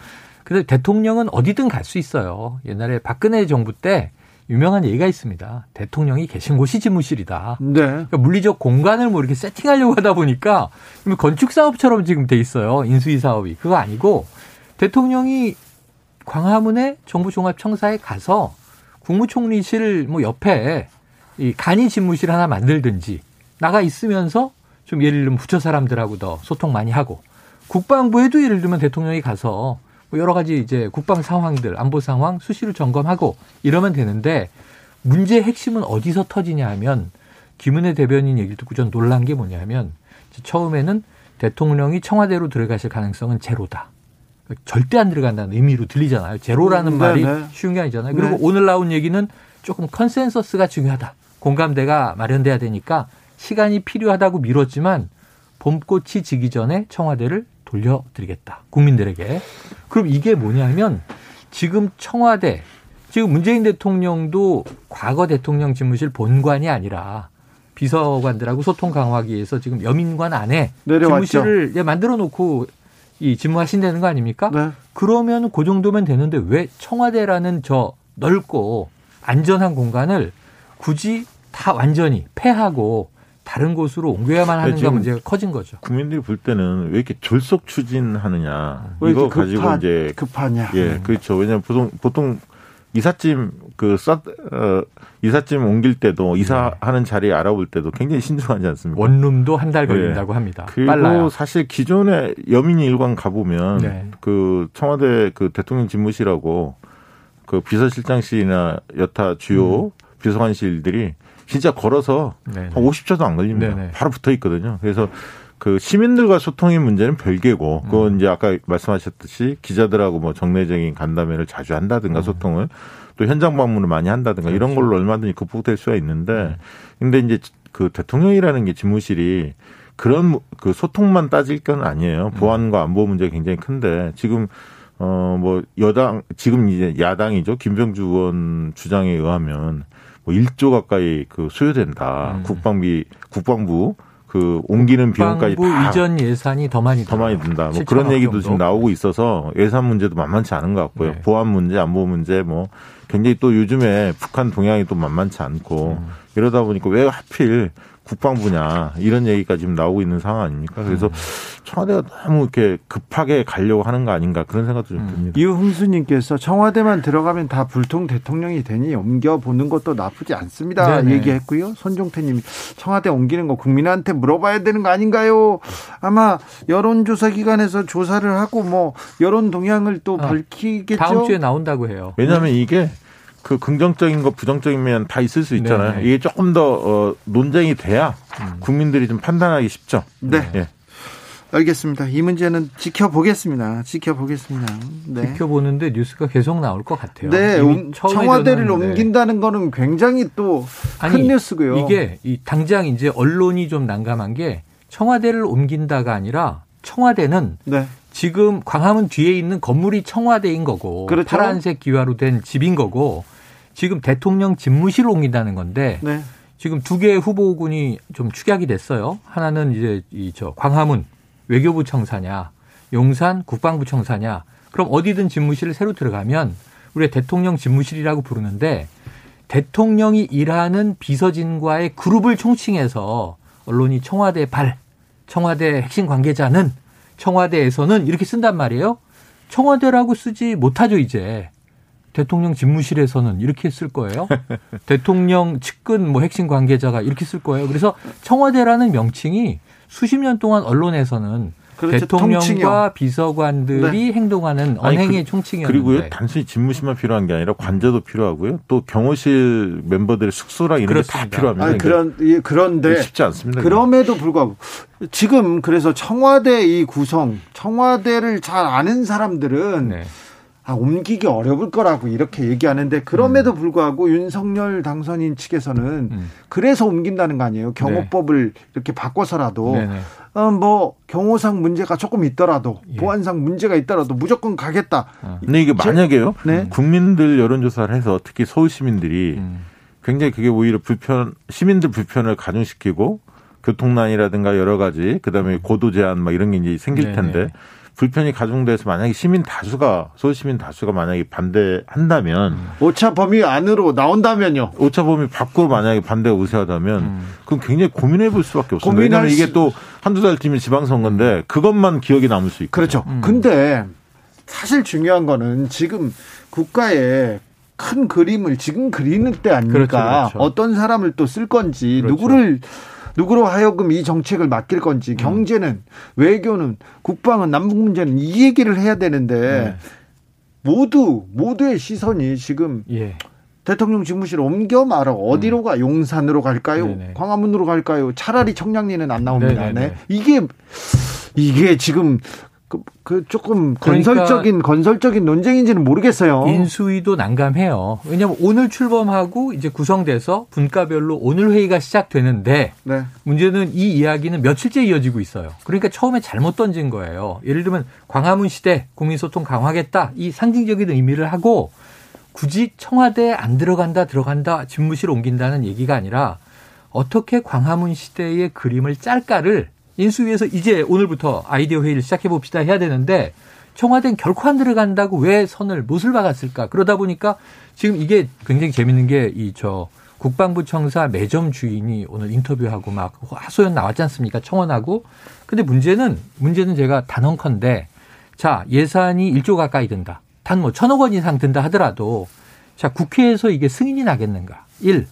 근데 대통령은 어디든 갈 수 있어요. 옛날에 박근혜 정부 때 유명한 얘기가 있습니다. 대통령이 계신 곳이 집무실이다.
네.
그러니까 물리적 공간을 뭐 이렇게 세팅하려고 하다 보니까 건축 사업처럼 지금 돼 있어요. 인수위 사업이 그거 아니고 대통령이 광화문에 정부종합청사에 가서 국무총리실 뭐 옆에 이 간이 집무실 하나 만들든지 나가 있으면서 좀 예를 들면 부처 사람들하고 더 소통 많이 하고 국방부에도 예를 들면 대통령이 가서 뭐 여러 가지 이제 국방 상황들 안보 상황 수시로 점검하고 이러면 되는데 문제의 핵심은 어디서 터지냐 하면 김은혜 대변인 얘기를 듣고 전 놀란 게 뭐냐면 처음에는 대통령이 청와대로 들어가실 가능성은 제로다. 그러니까 절대 안 들어간다는 의미로 들리잖아요. 제로라는
음,
말이
네네.
쉬운 게 아니잖아요. 그리고
네.
오늘 나온 얘기는 조금 컨센서스가 중요하다. 공감대가 마련돼야 되니까 시간이 필요하다고 미뤘지만 봄꽃이 지기 전에 청와대를 돌려드리겠다. 국민들에게. 그럼 이게 뭐냐면 지금 청와대, 지금 문재인 대통령도 과거 대통령 집무실 본관이 아니라 비서관들하고 소통 강화하기 위해서 지금 여민관 안에
내려왔죠.
집무실을 예, 만들어 놓고 이 집무하신다는 거 아닙니까?
네.
그러면 그 정도면 되는데 왜 청와대라는 저 넓고 안전한 공간을 굳이 다 완전히 폐하고 다른 곳으로 옮겨야만 하는가 문제가 커진 거죠.
국민들이 볼 때는 왜 이렇게 졸속 추진하느냐
왜
이거
이렇게
가지고
급하,
이제
급하냐?
예 그렇죠 왜냐하면 보통 보통 이삿짐 그 쌌, 어, 이삿짐 옮길 때도 이사하는 자리 알아볼 때도 굉장히 신중하지 않습니까?
원룸도 한달
네.
걸린다고 합니다.
그리고
빨라요.
사실 기존에 여민이 일관 가보면
네.
그 청와대 그 대통령 집무실하고 그 비서실장실이나 여타 주요
음.
비서관실들이 진짜 걸어서
네네.
한 50초도 안 걸립니다.
네네.
바로 붙어 있거든요. 그래서 그 시민들과 소통의 문제는 별개고,
음.
그건 이제 아까 말씀하셨듯이 기자들하고 뭐 정례적인 간담회를 자주 한다든가 소통을 또 현장 방문을 많이 한다든가 이런
음. 그렇죠.
걸로 얼마든지 극복될 수가 있는데,
음.
근데 이제 그 대통령이라는 게 집무실이 그런 그 소통만 따질 건 아니에요.
음.
보안과 안보 문제가 굉장히 큰데 지금 어 뭐 여당 지금 이제 야당이죠 김병주 의원 주장에 의하면 뭐 1조 가까이 그 소요된다.
음.
국방비 국방부 그 옮기는 비용까지 다
이전 예산이 더 많이
더 많이 든다. 뭐
7천억
그런 얘기도
정도.
지금 나오고 있어서 예산 문제도 만만치 않은 것 같고요.
네.
보안 문제, 안보 문제 뭐 굉장히 또 요즘에 북한 동향이 또 만만치 않고
음.
이러다 보니까 왜 하필 국방부냐 이런 얘기가 지금 나오고 있는 상황 아닙니까? 그래서
음.
청와대가 너무 이렇게 급하게 가려고 하는 거 아닌가 그런 생각도 좀
음.
듭니다.
이흥수님께서 청와대만 들어가면 다 불통 대통령이 되니 옮겨보는 것도 나쁘지 않습니다.
네네.
얘기했고요. 손종태님이 청와대 옮기는 거 국민한테 물어봐야 되는 거 아닌가요? 아마 여론조사 기관에서 조사를 하고 뭐 여론 동향을 또
아,
밝히겠죠.
다음 주에 나온다고 해요.
왜냐하면 이게 그 긍정적인 거 부정적인 면 다 있을 수 있잖아요.
네.
이게 조금 더 어, 논쟁이 돼야
음.
국민들이 좀 판단하기 쉽죠.
네.
예.
알겠습니다. 이 문제는 지켜보겠습니다. 지켜보겠습니다. 네.
지켜보는데 뉴스가 계속 나올 것 같아요.
네, 청와대를
저는, 네.
옮긴다는 거는 굉장히 또 큰 뉴스고요.
이게 이 당장 이제 언론이 좀 난감한 게 청와대를 옮긴다가 아니라 청와대는
네.
지금 광화문 뒤에 있는 건물이 청와대인 거고
그렇죠.
파란색 기와로 된 집인 거고 지금 대통령 집무실을 옮긴다는 건데
네.
지금 두 개의 후보군이 좀 축약이 됐어요. 하나는 이제 이 저 광화문 외교부 청사냐, 용산 국방부 청사냐. 그럼 어디든 집무실을 새로 들어가면 우리가 대통령 집무실이라고 부르는데 대통령이 일하는 비서진과의 그룹을 총칭해서 언론이 청와대 발, 청와대 핵심 관계자는 청와대에서는 이렇게 쓴단 말이에요. 청와대라고 쓰지 못하죠, 이제. 대통령 집무실에서는 이렇게 쓸 거예요. 대통령 측근 뭐 핵심 관계자가 이렇게 쓸 거예요. 그래서 청와대라는 명칭이 수십 년 동안 언론에서는
그렇죠.
대통령과
통칭이요.
비서관들이 행동하는
아니,
언행의
그-
총칭이었는데
그리고요 단순히 집무실만 필요한 게 아니라 관제도 필요하고요. 또 경호실 멤버들의 숙소랑 이런 게 다. 필요합니다.
아니, 그런 예, 그런데
쉽지 않습니다.
그럼에도 불구하고 지금 그래서 청와대 이 구성, 청와대를 잘 아는 사람들은
네.
아, 옮기기 어려울 거라고 이렇게 얘기하는데 그럼에도 불구하고 윤석열 당선인 측에서는
음.
그래서 옮긴다는 거 아니에요. 경호법을 이렇게 바꿔서라도
네네.
어, 뭐 경호상 문제가 조금 있더라도
예.
보안상 문제가 있더라도 무조건 가겠다.
근데 이게 만약에요.
네.
국민들 여론조사를 해서 특히 서울 시민들이
음.
굉장히 그게 오히려 불편 시민들 불편을 가중시키고 교통난이라든가 여러 가지 그다음에 고도 제한 막 이런 게 이제 생길
네네.
불편이 가중돼서 만약에 시민 다수가 서울 시민 다수가 만약에 반대한다면
오차 범위 안으로 나온다면요.
오차 범위 밖으로 만약에 반대가 우세하다면
음.
그럼 굉장히 고민해 볼 수밖에 없습니다. 왜냐하면 이게
수-
또 한두 달 뒤면 지방선거인데 그것만 기억에 남을 수 있고.
그렇죠.
음.
근데 사실 중요한 거는 지금 국가의 큰 그림을 지금 그리는 때 아닙니까?
그렇죠, 그렇죠.
어떤 사람을 또 쓸 건지
그렇죠.
누구를 누구로 하여금 이 정책을 맡길 건지
음.
경제는 외교는 국방은 남북 문제는 이 얘기를 해야 되는데
네.
모두 모두의 시선이 지금
예.
대통령 집무실 옮겨 말아 어디로 가 용산으로 갈까요?
음. 네네.
광화문으로 갈까요? 차라리 청량리는 안 나옵니다.
네네네.
네. 이게 이게 지금 그, 그 조금
그러니까
건설적인 건설적인 논쟁인지는 모르겠어요.
인수위도 난감해요. 왜냐하면 오늘 출범하고 이제 구성돼서 분과별로 오늘 회의가 시작되는데
네.
문제는 이 이야기는 며칠째 이어지고 있어요. 그러니까 처음에 잘못 던진 거예요. 예를 들면 광화문 시대 국민소통 강화하겠다 이 상징적인 의미를 하고 굳이 청와대에 안 들어간다 들어간다 집무실 옮긴다는 얘기가 아니라 어떻게 광화문 시대의 그림을 짤까를 인수위에서 이제 오늘부터 아이디어 회의를 시작해 봅시다 해야 되는데 청와대는 결코 안 들어간다고 왜 선을 못을 박았을까? 그러다 보니까 지금 이게 굉장히 재밌는 게 이 저 국방부 청사 매점 주인이 오늘 인터뷰하고 막 하소연 나왔지 않습니까? 청원하고. 근데 문제는 문제는 제가 단언컨대 자, 예산이 1조 가까이 든다. 단 뭐 천억 원 이상 든다 하더라도 자, 국회에서 이게 승인이 나겠는가? 1.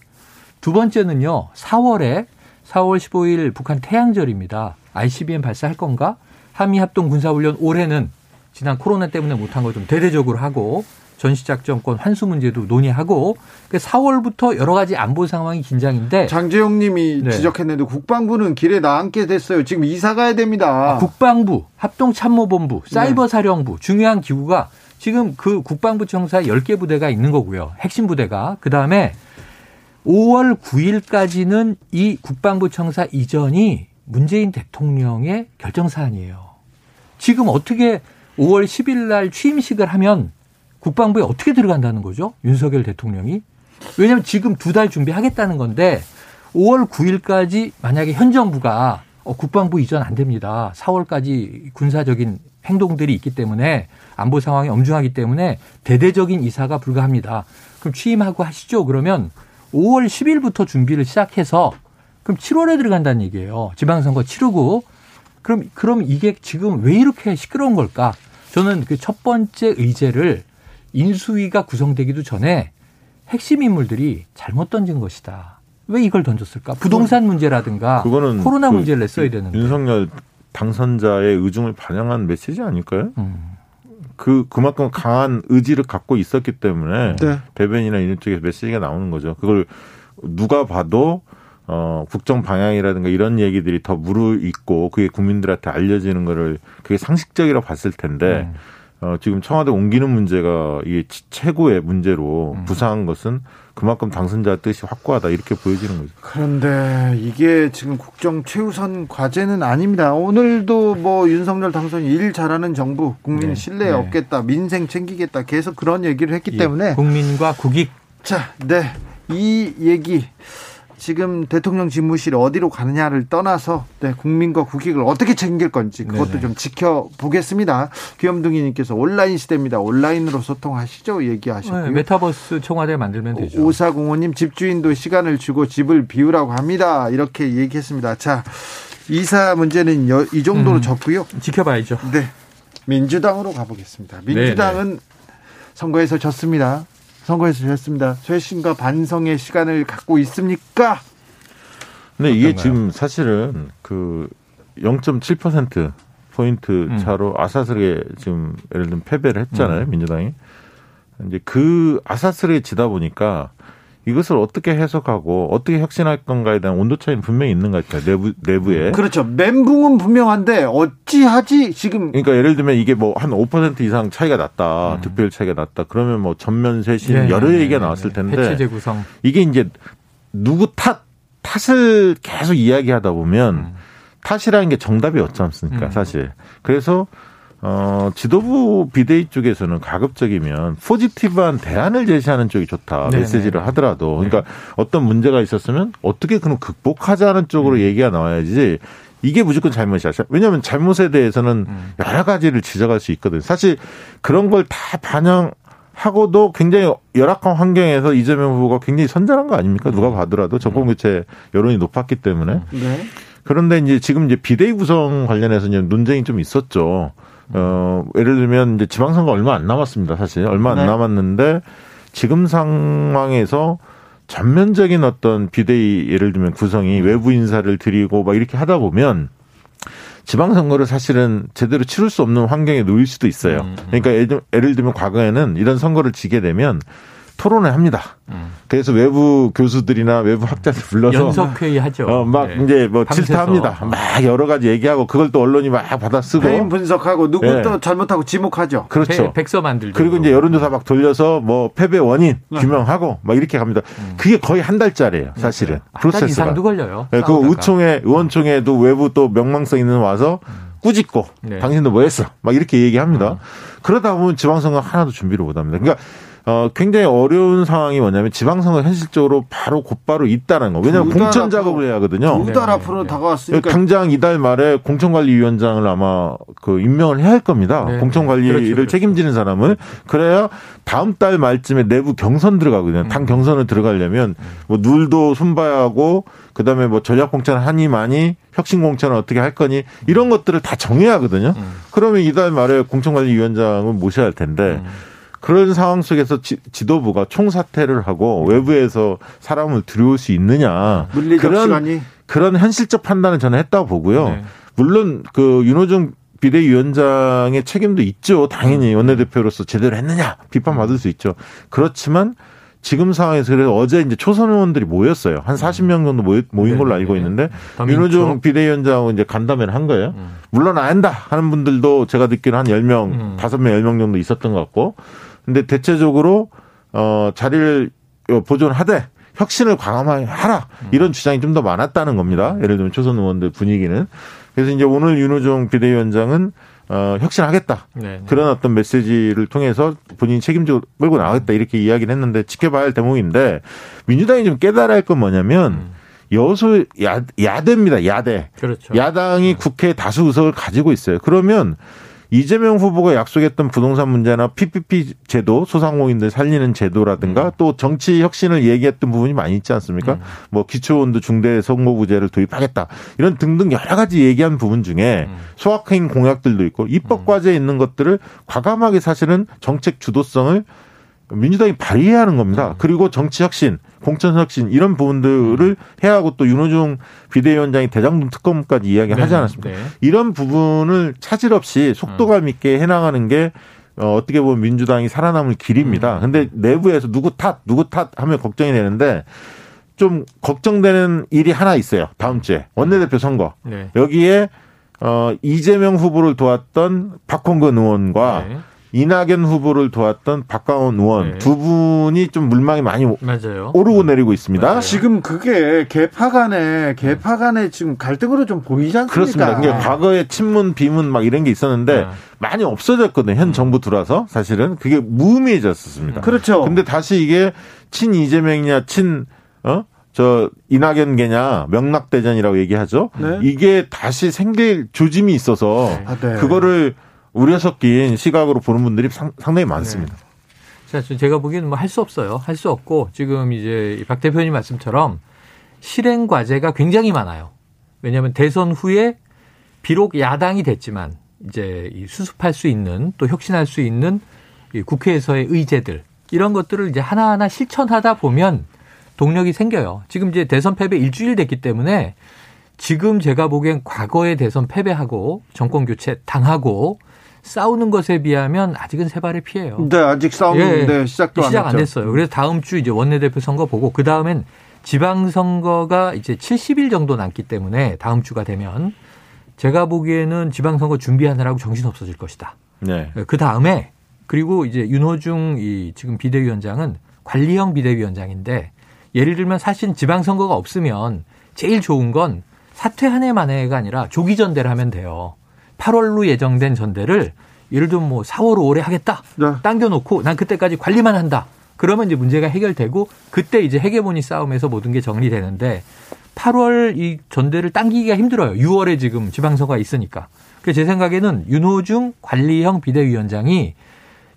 두 번째는요. 4월에 4월 15일 북한 태양절입니다. ICBM 발사할 건가? 한미 합동 군사훈련 올해는 지난 코로나 때문에 못한 거좀 대대적으로 하고 전시작전권 환수 문제도 논의하고 4월부터 여러 가지 안보 상황이 긴장인데
장재용 님이
네.
지적했는데 국방부는 길에 나앉게 됐어요. 지금 이사 가야 됩니다.
아, 국방부, 합동참모본부, 사이버사령부 중요한 기구가 지금 그 국방부 청사에 10개 부대가 있는 거고요. 핵심 부대가. 그다음에 5월 9일까지는 이 국방부 청사 이전이 문재인 대통령의 결정 사안이에요. 지금 어떻게 5월 10일 날 취임식을 하면 국방부에 어떻게 들어간다는 거죠? 윤석열 대통령이. 왜냐하면 지금 두 달 준비하겠다는 건데 5월 9일까지 만약에 현 정부가 어, 국방부 이전 안 됩니다. 4월까지 군사적인 행동들이 있기 때문에 안보 상황이 엄중하기 때문에 대대적인 이사가 불가합니다. 그럼 취임하고 하시죠. 그러면 5월 10일부터 준비를 시작해서 그럼 7월에 들어간다는 얘기예요. 지방선거 치르고 그럼 그럼 이게 지금 왜 이렇게 시끄러운 걸까? 저는 그 첫 번째 의제를 인수위가 구성되기도 전에 핵심 인물들이 잘못 던진 것이다. 왜 이걸 던졌을까? 부동산 문제라든가
그거는
코로나
그
문제를 냈어야 되는데.
윤석열 당선자의 의중을 반영한 메시지 아닐까요?
음.
그 그만큼 강한 의지를 갖고 있었기 때문에
네.
대변이나 이런 쪽에서 메시지가 나오는 거죠. 그걸 누가 봐도 어 국정 방향이라든가 이런 얘기들이 더 무르익고 그게 국민들한테 알려지는 거를 그게 상식적이라고 봤을 텐데
음.
어 지금 청와대 옮기는 문제가 이게 치- 최고의 문제로
음.
부상한 것은 그만큼 당선자 뜻이 확고하다 이렇게 보여지는 거죠.
그런데 이게 지금 국정 최우선 과제는 아닙니다. 오늘도 뭐 윤석열 당선인 일 잘하는 정부, 국민
네.
신뢰
네.
얻겠다, 민생 챙기겠다 계속 그런 얘기를 했기
예,
때문에
국민과 국익
자, 네. 이 얘기 지금 대통령 집무실 어디로 가느냐를 떠나서 네, 국민과 국익을 어떻게 챙길 건지 그것도
네네.
좀 지켜보겠습니다. 귀염둥이님께서 온라인 시대입니다. 온라인으로 소통하시죠? 얘기하셨고요.
네, 메타버스 청와대 만들면 되죠.
오사공원님 집주인도 시간을 주고 집을 비우라고 합니다. 이렇게 얘기했습니다. 자, 이사 문제는 여- 이 정도로
음.
적고요.
지켜봐야죠.
네. 민주당으로 가보겠습니다. 민주당은 선거에서 졌습니다. 선거에서 졌습니다. 쇄신과 반성의 시간을 갖고 있습니까?
근데 이게
어떤가요?
지금 사실은 그 0.7% 포인트
음.
차로 아사스르게 지금 예를 들면 패배를 했잖아요
음.
민주당이 이제 그 아사스르게 지다 보니까 이것을 어떻게 해석하고 어떻게 혁신할 건가에 대한 온도 차이는 분명히 있는 것 같아요 내부 내부에
그렇죠. 멘붕은 분명한데 어찌하지 지금
그러니까 예를 들면 이게 뭐 한 5% 이상 차이가 났다
음.
득표율 차이가 났다 그러면 뭐 전면 쇄신
네,
여러
네,
얘기가
네,
나왔을
네.
텐데
해체 재구성.
이게 이제 누구 탓 탓을 계속 이야기하다 보면
음.
탓이라는 게 정답이 없지 않습니까
음.
사실 그래서 어 지도부 비대위 쪽에서는 가급적이면 포지티브한 대안을 제시하는 쪽이 좋다
네네.
메시지를 하더라도 그러니까 어떤 문제가 있었으면 어떻게 그럼 극복하자는 쪽으로
음.
얘기가 나와야지 이게 무조건 잘못이야. 왜냐하면 잘못에 대해서는
음.
여러 가지를 지적할 수 있거든요. 사실 그런 걸 다 반영하고도 굉장히 열악한 환경에서 이재명 후보가 굉장히 선전한 거 아닙니까? 누가
음.
봐더라도 정권 교체 여론이 높았기 때문에.
네.
그런데 이제 지금 이제 비대위 구성 관련해서 이제 논쟁이 좀 있었죠. 어, 예를 들면 이제 지방선거 얼마 안 남았습니다. 사실 얼마 안
네.
남았는데 지금 상황에서 전면적인 어떤 비대위 예를 들면 구성이 외부 인사를 들이고 막 이렇게 하다 보면 지방선거를 사실은 제대로 치를 수 없는 환경에 놓일 수도 있어요.
음, 음.
그러니까 예를 들면 과거에는 이런 선거를 지게 되면 토론을 합니다.
음.
그래서 외부 교수들이나 외부 학자들 불러서
연석회의 하죠.
어, 막
네.
이제 뭐
밤새서.
질타합니다. 막 여러 가지 얘기하고 그걸 또 언론이 막 받아 쓰고.
패인 분석하고 누구
네.
또 잘못하고 지목하죠.
그렇죠.
백- 백서 만들죠.
그리고 이제 여론조사 막 돌려서 뭐 패배 원인 규명하고 막 이렇게 갑니다. 그게 거의 한 달짜리예요, 사실은.
음. 한달
프로세스가.
이상도 걸려요.
네, 그. 의총회, 의원총회도 외부 또 명망성 있는 와서 꾸짖고
네.
당신도 뭐 했어? 막 이렇게 얘기합니다.
어.
그러다 보면 지방선거 하나도 준비를 못 합니다. 그러니까 어, 굉장히 어려운 상황이 뭐냐면 지방선거 현실적으로 바로 곧바로 있다는 거. 왜냐하면
두달
공천
앞으로-
작업을 해야 하거든요.
두달
네,
앞으로
네.
다가왔으니까
당장 이달 말에 공천관리위원장을 아마 그 임명을 해야 할 겁니다.
네.
공천관리를
그렇죠, 그렇죠.
책임지는 사람을 그래야 다음 달 말쯤에 내부 경선 들어가거든요. 당 경선을 들어가려면 뭐 눌도 손봐야 하고 그다음에 뭐 전략 공천 하니 많이 혁신 공천을 어떻게 할 거니 이런 것들을 다 정해야 하거든요.
음.
그러면 이달 말에 공천관리위원장을 모셔야 할 텐데
음.
그런 상황 속에서 지, 지도부가 총사퇴를 하고 외부에서 사람을 들여올 수 있느냐 그런
시간이
그런 현실적 판단을 저는 했다고 보고요.
네.
물론 그 윤호중 비대위원장의 책임도 있죠. 당연히 원내대표로서 제대로 했느냐 비판받을 수 있죠. 그렇지만 지금 상황에서 그래서 어제 이제 초선 의원들이 모였어요. 한 40명 정도 모인
네,
걸로
네,
알고
네.
있는데. 윤호중 비대위원장은 이제 간담회를 한 거예요.
음.
물론 안 한다 하는 분들도 제가 듣기로 한 10명,
음.
5명, 10명 정도 있었던 것 같고. 근데 대체적으로 어 자리를 보존하되 혁신을 과감하라
음.
이런 주장이 좀 더 많았다는 겁니다. 예를 들면 초선 의원들 분위기는. 그래서 이제 오늘 윤호중 비대위원장은 어 혁신하겠다.
네, 네.
그런 어떤 메시지를 통해서 본인이 책임져 끌고 나가겠다 이렇게 이야기를 했는데 지켜봐야 할 대목인데 민주당이 좀 깨달아야 할 건 뭐냐면
음.
여소 야, 야대입니다. 야대.
그렇죠.
야당이 국회 다수 의석을 가지고 있어요. 그러면 이재명 후보가 약속했던 부동산 문제나 PPP 제도, 소상공인들 살리는 제도라든가 또 정치 혁신을 얘기했던 부분이 많이 있지 않습니까?
음.
뭐 기초온도 중대 선거구제를 도입하겠다. 이런 등등 여러 가지 얘기한 부분 중에
음.
소확행 공약들도 있고 입법 과제에 있는 것들을 과감하게 사실은 정책 주도성을 민주당이 발휘해야 하는 겁니다.
음.
그리고 정치 혁신, 공천 혁신 이런 부분들을 해야 하고 또 윤호중 비대위원장이 대장동 특검까지 이야기를 하지
네,
않았습니까?
네.
이런 부분을 차질 없이 속도감 있게 해나가는 게 어, 어떻게 보면 민주당이 살아남을 길입니다. 근데 내부에서 누구 탓, 누구 탓 하면 걱정이 되는데 좀 걱정되는 일이 하나 있어요. 다음 주에 원내대표 선거.
네.
여기에 어 이재명 후보를 도왔던 박홍근 의원과
네.
이낙연 후보를 도왔던 박강원 의원
네.
두 분이 좀 물망이 많이
맞아요.
오르고 내리고 있습니다.
맞아요.
지금 그게 개파 간에 개파 간에 지금 갈등으로 좀 보이지 않습니까?
그렇습니다. 그러니까 과거에 친문, 비문 막 이런 게 있었는데
네.
많이 없어졌거든요. 현 정부 들어와서 사실은 그게 무의미해졌었습니다.
그렇죠.
근데 다시 이게 친 이재명이냐 친 어? 저 이낙연계냐 명락대전이라고 얘기하죠.
네.
이게 다시 생길 조짐이 있어서
아, 네.
그거를 우려 섞인 시각으로 보는 분들이 상, 당히 많습니다.
자, 저 제가 보기에는 뭐 할 수 없어요. 할 수 없고 지금 이제 박 대표님 말씀처럼 실행 과제가 굉장히 많아요. 왜냐하면 대선 후에 비록 야당이 됐지만 이제 이 수습할 수 있는 또 혁신할 수 있는 이 국회에서의 의제들 이런 것들을 이제 하나하나 실천하다 보면 동력이 생겨요. 지금 이제 대선 패배 일주일 됐기 때문에 지금 제가 보기엔 과거의 대선 패배하고 정권 교체 당하고 싸우는 것에 비하면 아직은 세 발의 피해요.
네, 아직 싸우는데
예,
시작도 안
시작
했죠.
안 됐어요. 그래서 다음 주 이제 원내대표 선거 보고 그 다음엔 지방 선거가 이제 70일 정도 남기 때문에 다음 주가 되면 제가 보기에는 지방 선거 준비하느라고 정신 없어질 것이다.
네.
그 다음에 그리고 이제 윤호중 이 지금 비대위원장은 관리형 비대위원장인데 예를 들면 사실 지방 선거가 없으면 제일 좋은 건 사퇴 한 해 만에가 아니라 조기 전대를 하면 돼요. 8월로 예정된 전대를 예를 들면 뭐 4월, 5월에 하겠다.
네.
당겨놓고 난 그때까지 관리만 한다. 그러면 이제 문제가 해결되고 그때 이제 해계모니 싸움에서 모든 게 정리되는데 8월 이 전대를 당기기가 힘들어요. 6월에 지금 지방선거가 있으니까. 그래서 제 생각에는 윤호중 관리형 비대위원장이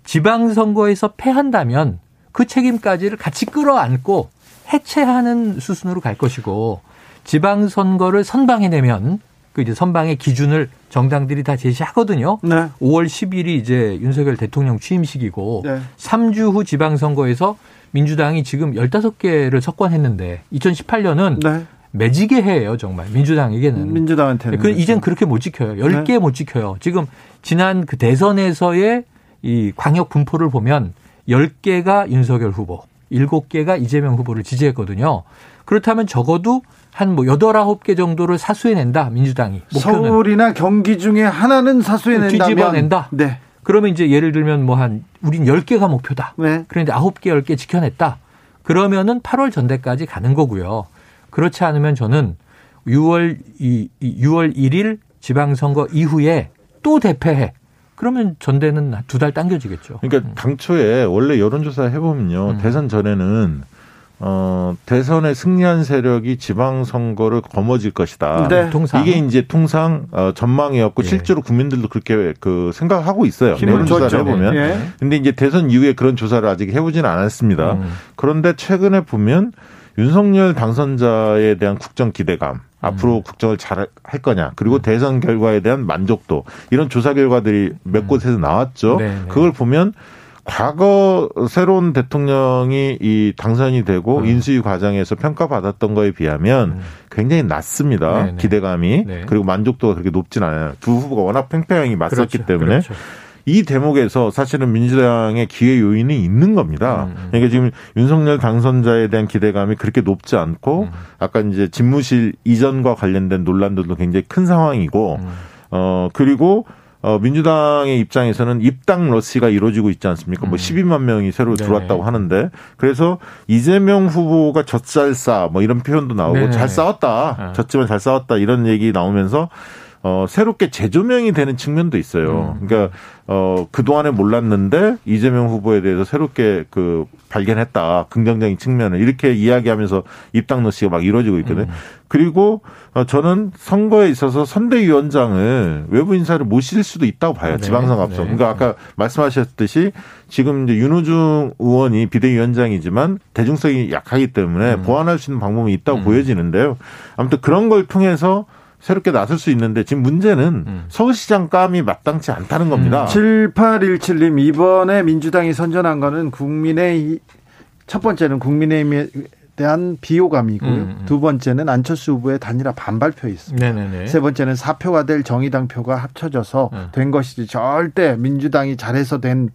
지방선거에서 패한다면 그 책임까지를 같이 끌어안고 해체하는 수순으로 갈 것이고 지방선거를 선방해내면 그 이제 선방의 기준을 정당들이 다 제시하거든요.
네.
5월 10일이 이제 윤석열 대통령 취임식이고
네.
3주 후 지방선거에서 민주당이 지금 15개를 석권했는데 2018년은
네.
매지게 해예요, 정말. 민주당에게는.
민주당한테는
그 이젠 그렇게 못 지켜요. 10개
네.
못 지켜요. 지금 지난 그 대선에서의 이 광역 분포를 보면 10개가 윤석열 후보, 7개가 이재명 후보를 지지했거든요. 그렇다면 적어도 한뭐 8, 9개 정도를 사수해낸다, 민주당이. 목표는.
서울이나 경기 중에 하나는 사수해낸다면
뒤집어낸다.
네.
그러면 이제 예를 들면 뭐 한 우린 10개가 목표다.
네.
그런데 9개, 10개 지켜냈다. 그러면은 8월 전대까지 가는 거고요. 그렇지 않으면 저는 6월 이, 이 6월 1일 지방선거 이후에 또 대패해. 그러면 전대는 두 달 당겨지겠죠.
그러니까 당초에 원래 여론조사 해보면요
음.
대선 전에는 어 대선에 승리한 세력이 지방선거를 거머쥘 것이다.
네.
통상
이게 이제 통상 어, 전망이었고
예.
실제로 국민들도 그렇게 그 생각하고 있어요. 여론조사를
줬죠.
해보면.
예.
근데 이제 대선 이후에 그런 조사를 아직 해보지는 않았습니다.
음.
그런데 최근에 보면 윤석열 당선자에 대한 국정 기대감,
음.
앞으로 국정을 잘 할 거냐, 그리고 대선 결과에 대한 만족도 이런 조사 결과들이 몇 곳에서 나왔죠.
음. 네, 네.
그걸 보면 과거 새로운 대통령이 이 당선이 되고
음.
인수위 과정에서 평가받았던 거에 비하면
음.
굉장히 낮습니다.
네, 네.
기대감이
네.
그리고 만족도가 그렇게 높진 않아요. 두 후보가 워낙 팽팽하게 맞섰기
그렇죠.
때문에
그렇죠.
이 대목에서 사실은 민주당의 기회 요인이 있는 겁니다.
음, 음.
그러니까 지금 윤석열 당선자에 대한 기대감이 그렇게 높지 않고
음.
아까 이제 집무실 이전과 관련된 논란들도 굉장히 큰 상황이고
음.
어 그리고 어 민주당의 입장에서는 입당 러시가 이루어지고 있지 않습니까? 뭐
음.
12만 명이 새로
네.
들어왔다고 하는데 그래서 이재명 후보가 젖잘 싸 뭐 이런 표현도 나오고
네.
잘 싸웠다.
아.
졌지만 잘 싸웠다 이런 얘기 나오면서 어, 새롭게 재조명이 되는 측면도 있어요.
음.
그러니까, 어, 그동안에 몰랐는데 이재명 후보에 대해서 새롭게 그 발견했다. 긍정적인 측면을 이렇게 이야기하면서 입당 러시가 막 이루어지고 있거든요.
음.
그리고 어, 저는 선거에 있어서 선대위원장을 외부 인사를 모실 수도 있다고 봐요.
네.
지방선거 앞서.
네.
그러니까 아까 말씀하셨듯이 지금 이제 윤호중 의원이 비대위원장이지만 대중성이 약하기 때문에
음.
보완할 수 있는 방법이 있다고
음.
보여지는데요. 아무튼 그런 걸 통해서 새롭게 나설 수 있는데 지금 문제는
음.
서울시장 감이 마땅치 않다는 겁니다.
7817님 이번에 민주당이 선전한 거는 국민의 이- 첫 번째는 국민의힘의 대한 비호감이고요.
음, 음.
두 번째는 안철수 후보의 단일화 반발표 있습니다.
네네네.
세 번째는 사표가 될 정의당 표가 합쳐져서
음.
된 것이지 절대 민주당이 잘해서 된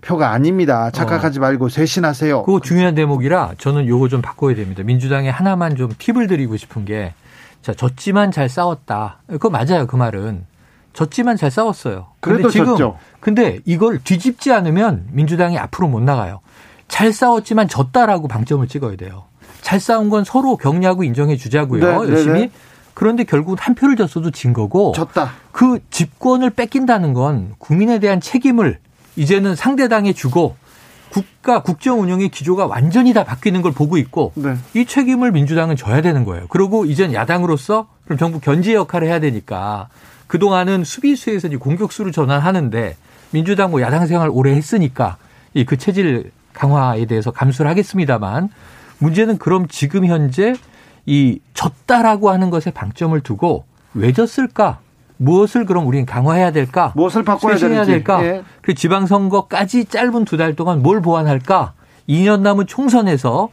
표가 아닙니다. 착각하지 말고 쇄신하세요.
그거 중요한 대목이라 저는 요거 좀 바꿔야 됩니다. 민주당에 하나만 좀 팁을 드리고 싶은 게, 자, 졌지만 잘 싸웠다. 그거 맞아요, 그 말은. 졌지만 잘 싸웠어요.
그래도
지금,
졌죠.
근데 이걸 뒤집지 않으면 민주당이 앞으로 못 나가요. 잘 싸웠지만 졌다라고 방점을 찍어야 돼요. 잘 싸운 건 서로 격려하고 인정해 주자고요.
네, 네,
열심히.
네.
그런데 결국 한 표를 졌어도 진 거고.
졌다.
그 집권을 뺏긴다는 건 국민에 대한 책임을 이제는 상대당에 주고 국가 국정 운영의 기조가 완전히 다 바뀌는 걸 보고 있고
네.
이 책임을 민주당은 져야 되는 거예요. 그리고 이젠 야당으로서 그럼 정부 견제 역할을 해야 되니까 그 동안은 수비수에서 이제 공격수로 전환하는데 민주당 뭐 야당 생활 오래 했으니까 이 그 체질 강화에 대해서 감수를 하겠습니다만 문제는 그럼 지금 현재 이 졌다라고 하는 것에 방점을 두고 왜 졌을까? 무엇을 그럼 우리는 강화해야 될까?
무엇을 바꿔야 되는지.
될까?
예.
그 지방선거까지 짧은 두 달 동안 뭘 보완할까? 2년 남은 총선에서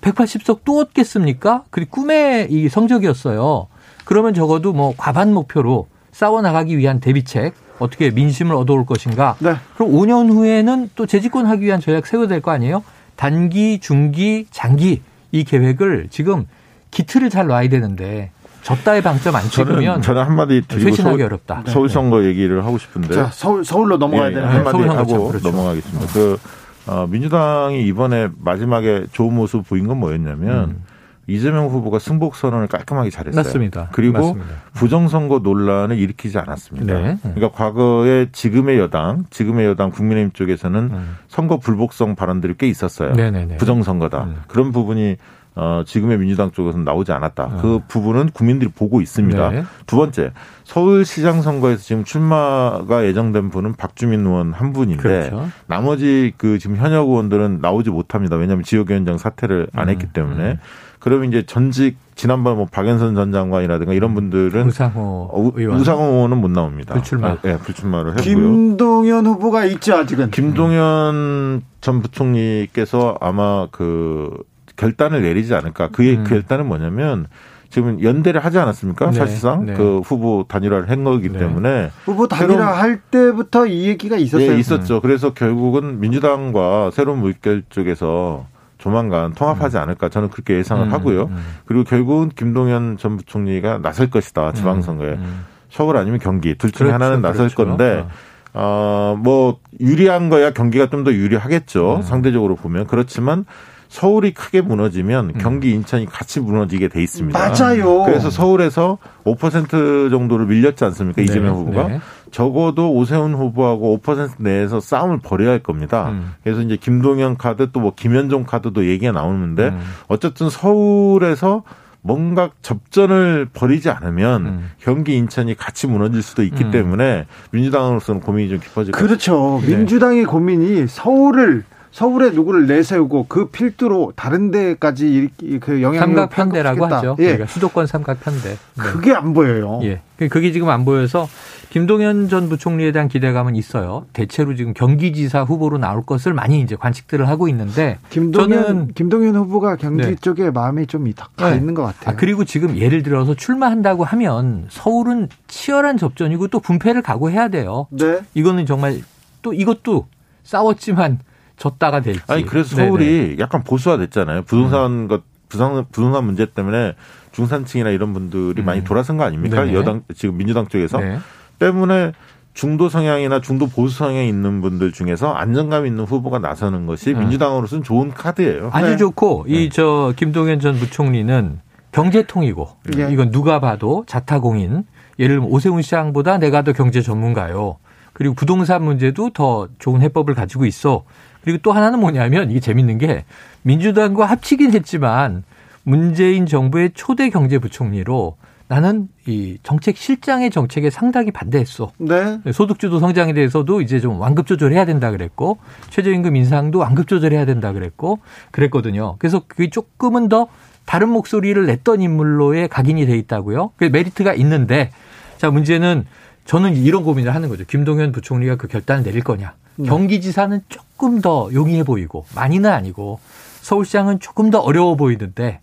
180석 또 얻겠습니까? 그게 꿈의 이 성적이었어요. 그러면 적어도 뭐 과반 목표로 싸워 나가기 위한 대비책, 어떻게 민심을 얻어올 것인가?
네.
그럼 5년 후에는 또 재집권하기 위한 전략 세워야 될 거 아니에요? 단기, 중기, 장기 이 계획을 지금 기틀을 잘 놔야 되는데 졌다의 방점 안
저는
찍으면
저는 한마디 드리고 서울,
어렵다.
서울 선거 얘기를 하고 싶은데
자, 서울, 서울로 넘어가야
예,
되는
네,
한마디
서울
하고
그렇죠.
넘어가겠습니다. 그 어, 민주당이 이번에 마지막에 좋은 모습 보인 건 뭐였냐면
음.
이재명 후보가 승복 선언을 깔끔하게 잘했어요.
맞습니다.
그리고
맞습니다.
부정선거 논란을 일으키지 않았습니다.
네.
그러니까 과거에 지금의 여당, 지금의 여당 국민의힘 쪽에서는
음.
선거 불복성 발언들이 꽤 있었어요.
네네네.
부정선거다.
음.
그런 부분이 어, 지금의 민주당 쪽에서는 나오지 않았다.
아.
그 부분은 국민들이 보고 있습니다.
네.
두 번째, 서울시장 선거에서 지금 출마가 예정된 분은 박주민 의원 한 분인데
그렇죠.
나머지 그 지금 현역 의원들은 나오지 못합니다. 왜냐하면 지역위원장 사퇴를 안
음,
했기 때문에.
음.
그러면 이제 전직 지난번 뭐 박연선 전 장관이라든가 이런 분들은
우상호
어, 우-
의원.
우상호 의원은 못 나옵니다.
불출마.
아, 예, 불출마를 했고요.
김동연 후보가 있죠, 아직은.
김동연 전 부총리께서 아마 그 결단을 내리지 않을까. 그의
음.
그 결단은 뭐냐면 지금 연대를 하지 않았습니까?
네,
사실상
네.
그 후보 단일화를 한 거기
네.
때문에
후보 단일화 할 때부터 이 얘기가 있었어요.
예, 있었죠. 그래서 결국은 민주당과 새로운 물결 쪽에서 조만간 통합하지 않을까 저는 그렇게 예상을
음,
하고요.
음.
그리고 결국은 김동연 전 부총리가 나설 것이다 지방선거에
음.
서울 아니면 경기 둘 중에
그렇죠,
하나는 나설
그렇죠.
건데 어, 뭐 유리한 거야 경기가 좀 더 유리하겠죠
음.
상대적으로 보면 그렇지만 서울이 크게 무너지면 경기 인천이 같이 무너지게 돼 있습니다.
맞아요.
그래서 서울에서 5% 정도를 밀렸지 않습니까 이재명
네,
후보가
네.
적어도 오세훈 후보하고 5% 내에서 싸움을 벌여야 할 겁니다.
음.
그래서 이제 김동연 카드 또 뭐 김현종 카드도 얘기가 나오는데
음.
어쨌든 서울에서 뭔가 접전을 벌이지 않으면
음.
경기 인천이 같이 무너질 수도 있기
음.
때문에 민주당으로서는 고민이 좀 깊어질 것 같습니다.
그렇죠.
네.
민주당의 고민이 서울을 서울에 누구를 내세우고 그 필두로 다른 데까지 이- 그 영향력을
삼각편대라고. 하죠.
예.
그러니까 수도권 삼각편대. 네.
그게 안 보여요.
예. 그- 그게 지금 안 보여서 김동연 전 부총리에 대한 기대감은 있어요. 대체로 지금 경기지사 후보로 나올 것을 많이 이제 관측들을 하고 있는데
김동연
저는
김동연 후보가 경기
네.
쪽에 마음이 좀가
네.
있는 것 같아요.
아, 그리고 지금 예를 들어서 출마한다고 하면 서울은 치열한 접전이고 또 분패를 각오해야 돼요.
네.
이거는 정말 또 이것도 싸웠지만 졌다가 될지.
아니 그래서
네네. 음.
서울이 약간 보수화됐잖아요. 부동산 것 부산 부동산 문제 때문에 중산층이나 이런 분들이
음.
많이 돌아선 거 아닙니까?
네네.
여당 지금 민주당 쪽에서
네.
때문에 중도 성향이나 중도 보수 성향이 있는 분들 중에서 안정감 있는 후보가 나서는 것이
음.
민주당으로서는 좋은 카드예요.
아주
네.
좋고
네.
이저 김동연 전 부총리는 경제통이고
예.
이건 누가 봐도 자타공인 예를 들면 오세훈 시장보다 내가 더 경제 전문가요. 그리고 부동산 문제도 더 좋은 해법을 가지고 있어. 그리고 또 하나는 뭐냐면 이게 재밌는 게 민주당과 합치긴 했지만 문재인 정부의 초대 경제부총리로 나는 이 정책 실장의 정책에 상당히 반대했어.
네.
소득주도 성장에 대해서도 이제 좀 완급 조절해야 된다 그랬고 최저임금 인상도 완급 조절해야 된다 그랬고 그랬거든요. 그래서 그게 조금은 더 다른 목소리를 냈던 인물로의 각인이 돼 있다고요. 그 메리트가 있는데 자 문제는 저는 이런 고민을 하는 거죠. 김동연 부총리가 그 결단을 내릴 거냐. 경기지사는 조금 더 용이해 보이고 많이는 아니고 서울시장은 조금 더 어려워 보이는데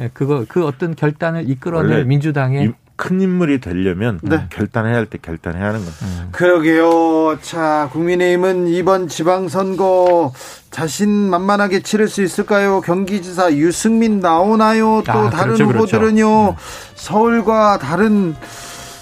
예, 그거 그 어떤 결단을 이끌어낼 민주당의
큰 인물이 되려면 네. 결단해야 할 때 결단해야 하는 거죠. 음.
그러게요. 자, 국민의힘은 이번 지방선거 자신만만하게 치를 수 있을까요? 경기지사 유승민 나오나요? 또 아, 다른 그렇죠, 그렇죠. 후보들은요. 그렇죠. 서울과 다른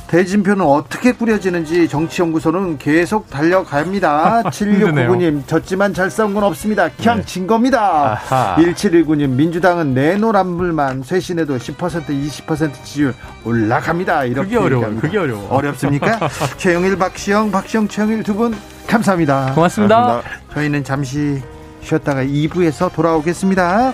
대진표는 어떻게 꾸려지는지 정치연구소는 계속 달려갑니다. 7699님, 졌지만 잘 싸운 건 없습니다. 그냥 네. 진 겁니다. 아하. 1719님, 민주당은 내노란물만 쇄신해도 10% 20% 지지율 올라갑니다. 이렇게.
그게 어려워. 그게 어려워.
어렵습니까? 최영일, 박시영, 박시영, 최영일 두 분, 감사합니다.
고맙습니다. 고맙습니다.
저희는 잠시 쉬었다가 2부에서 돌아오겠습니다.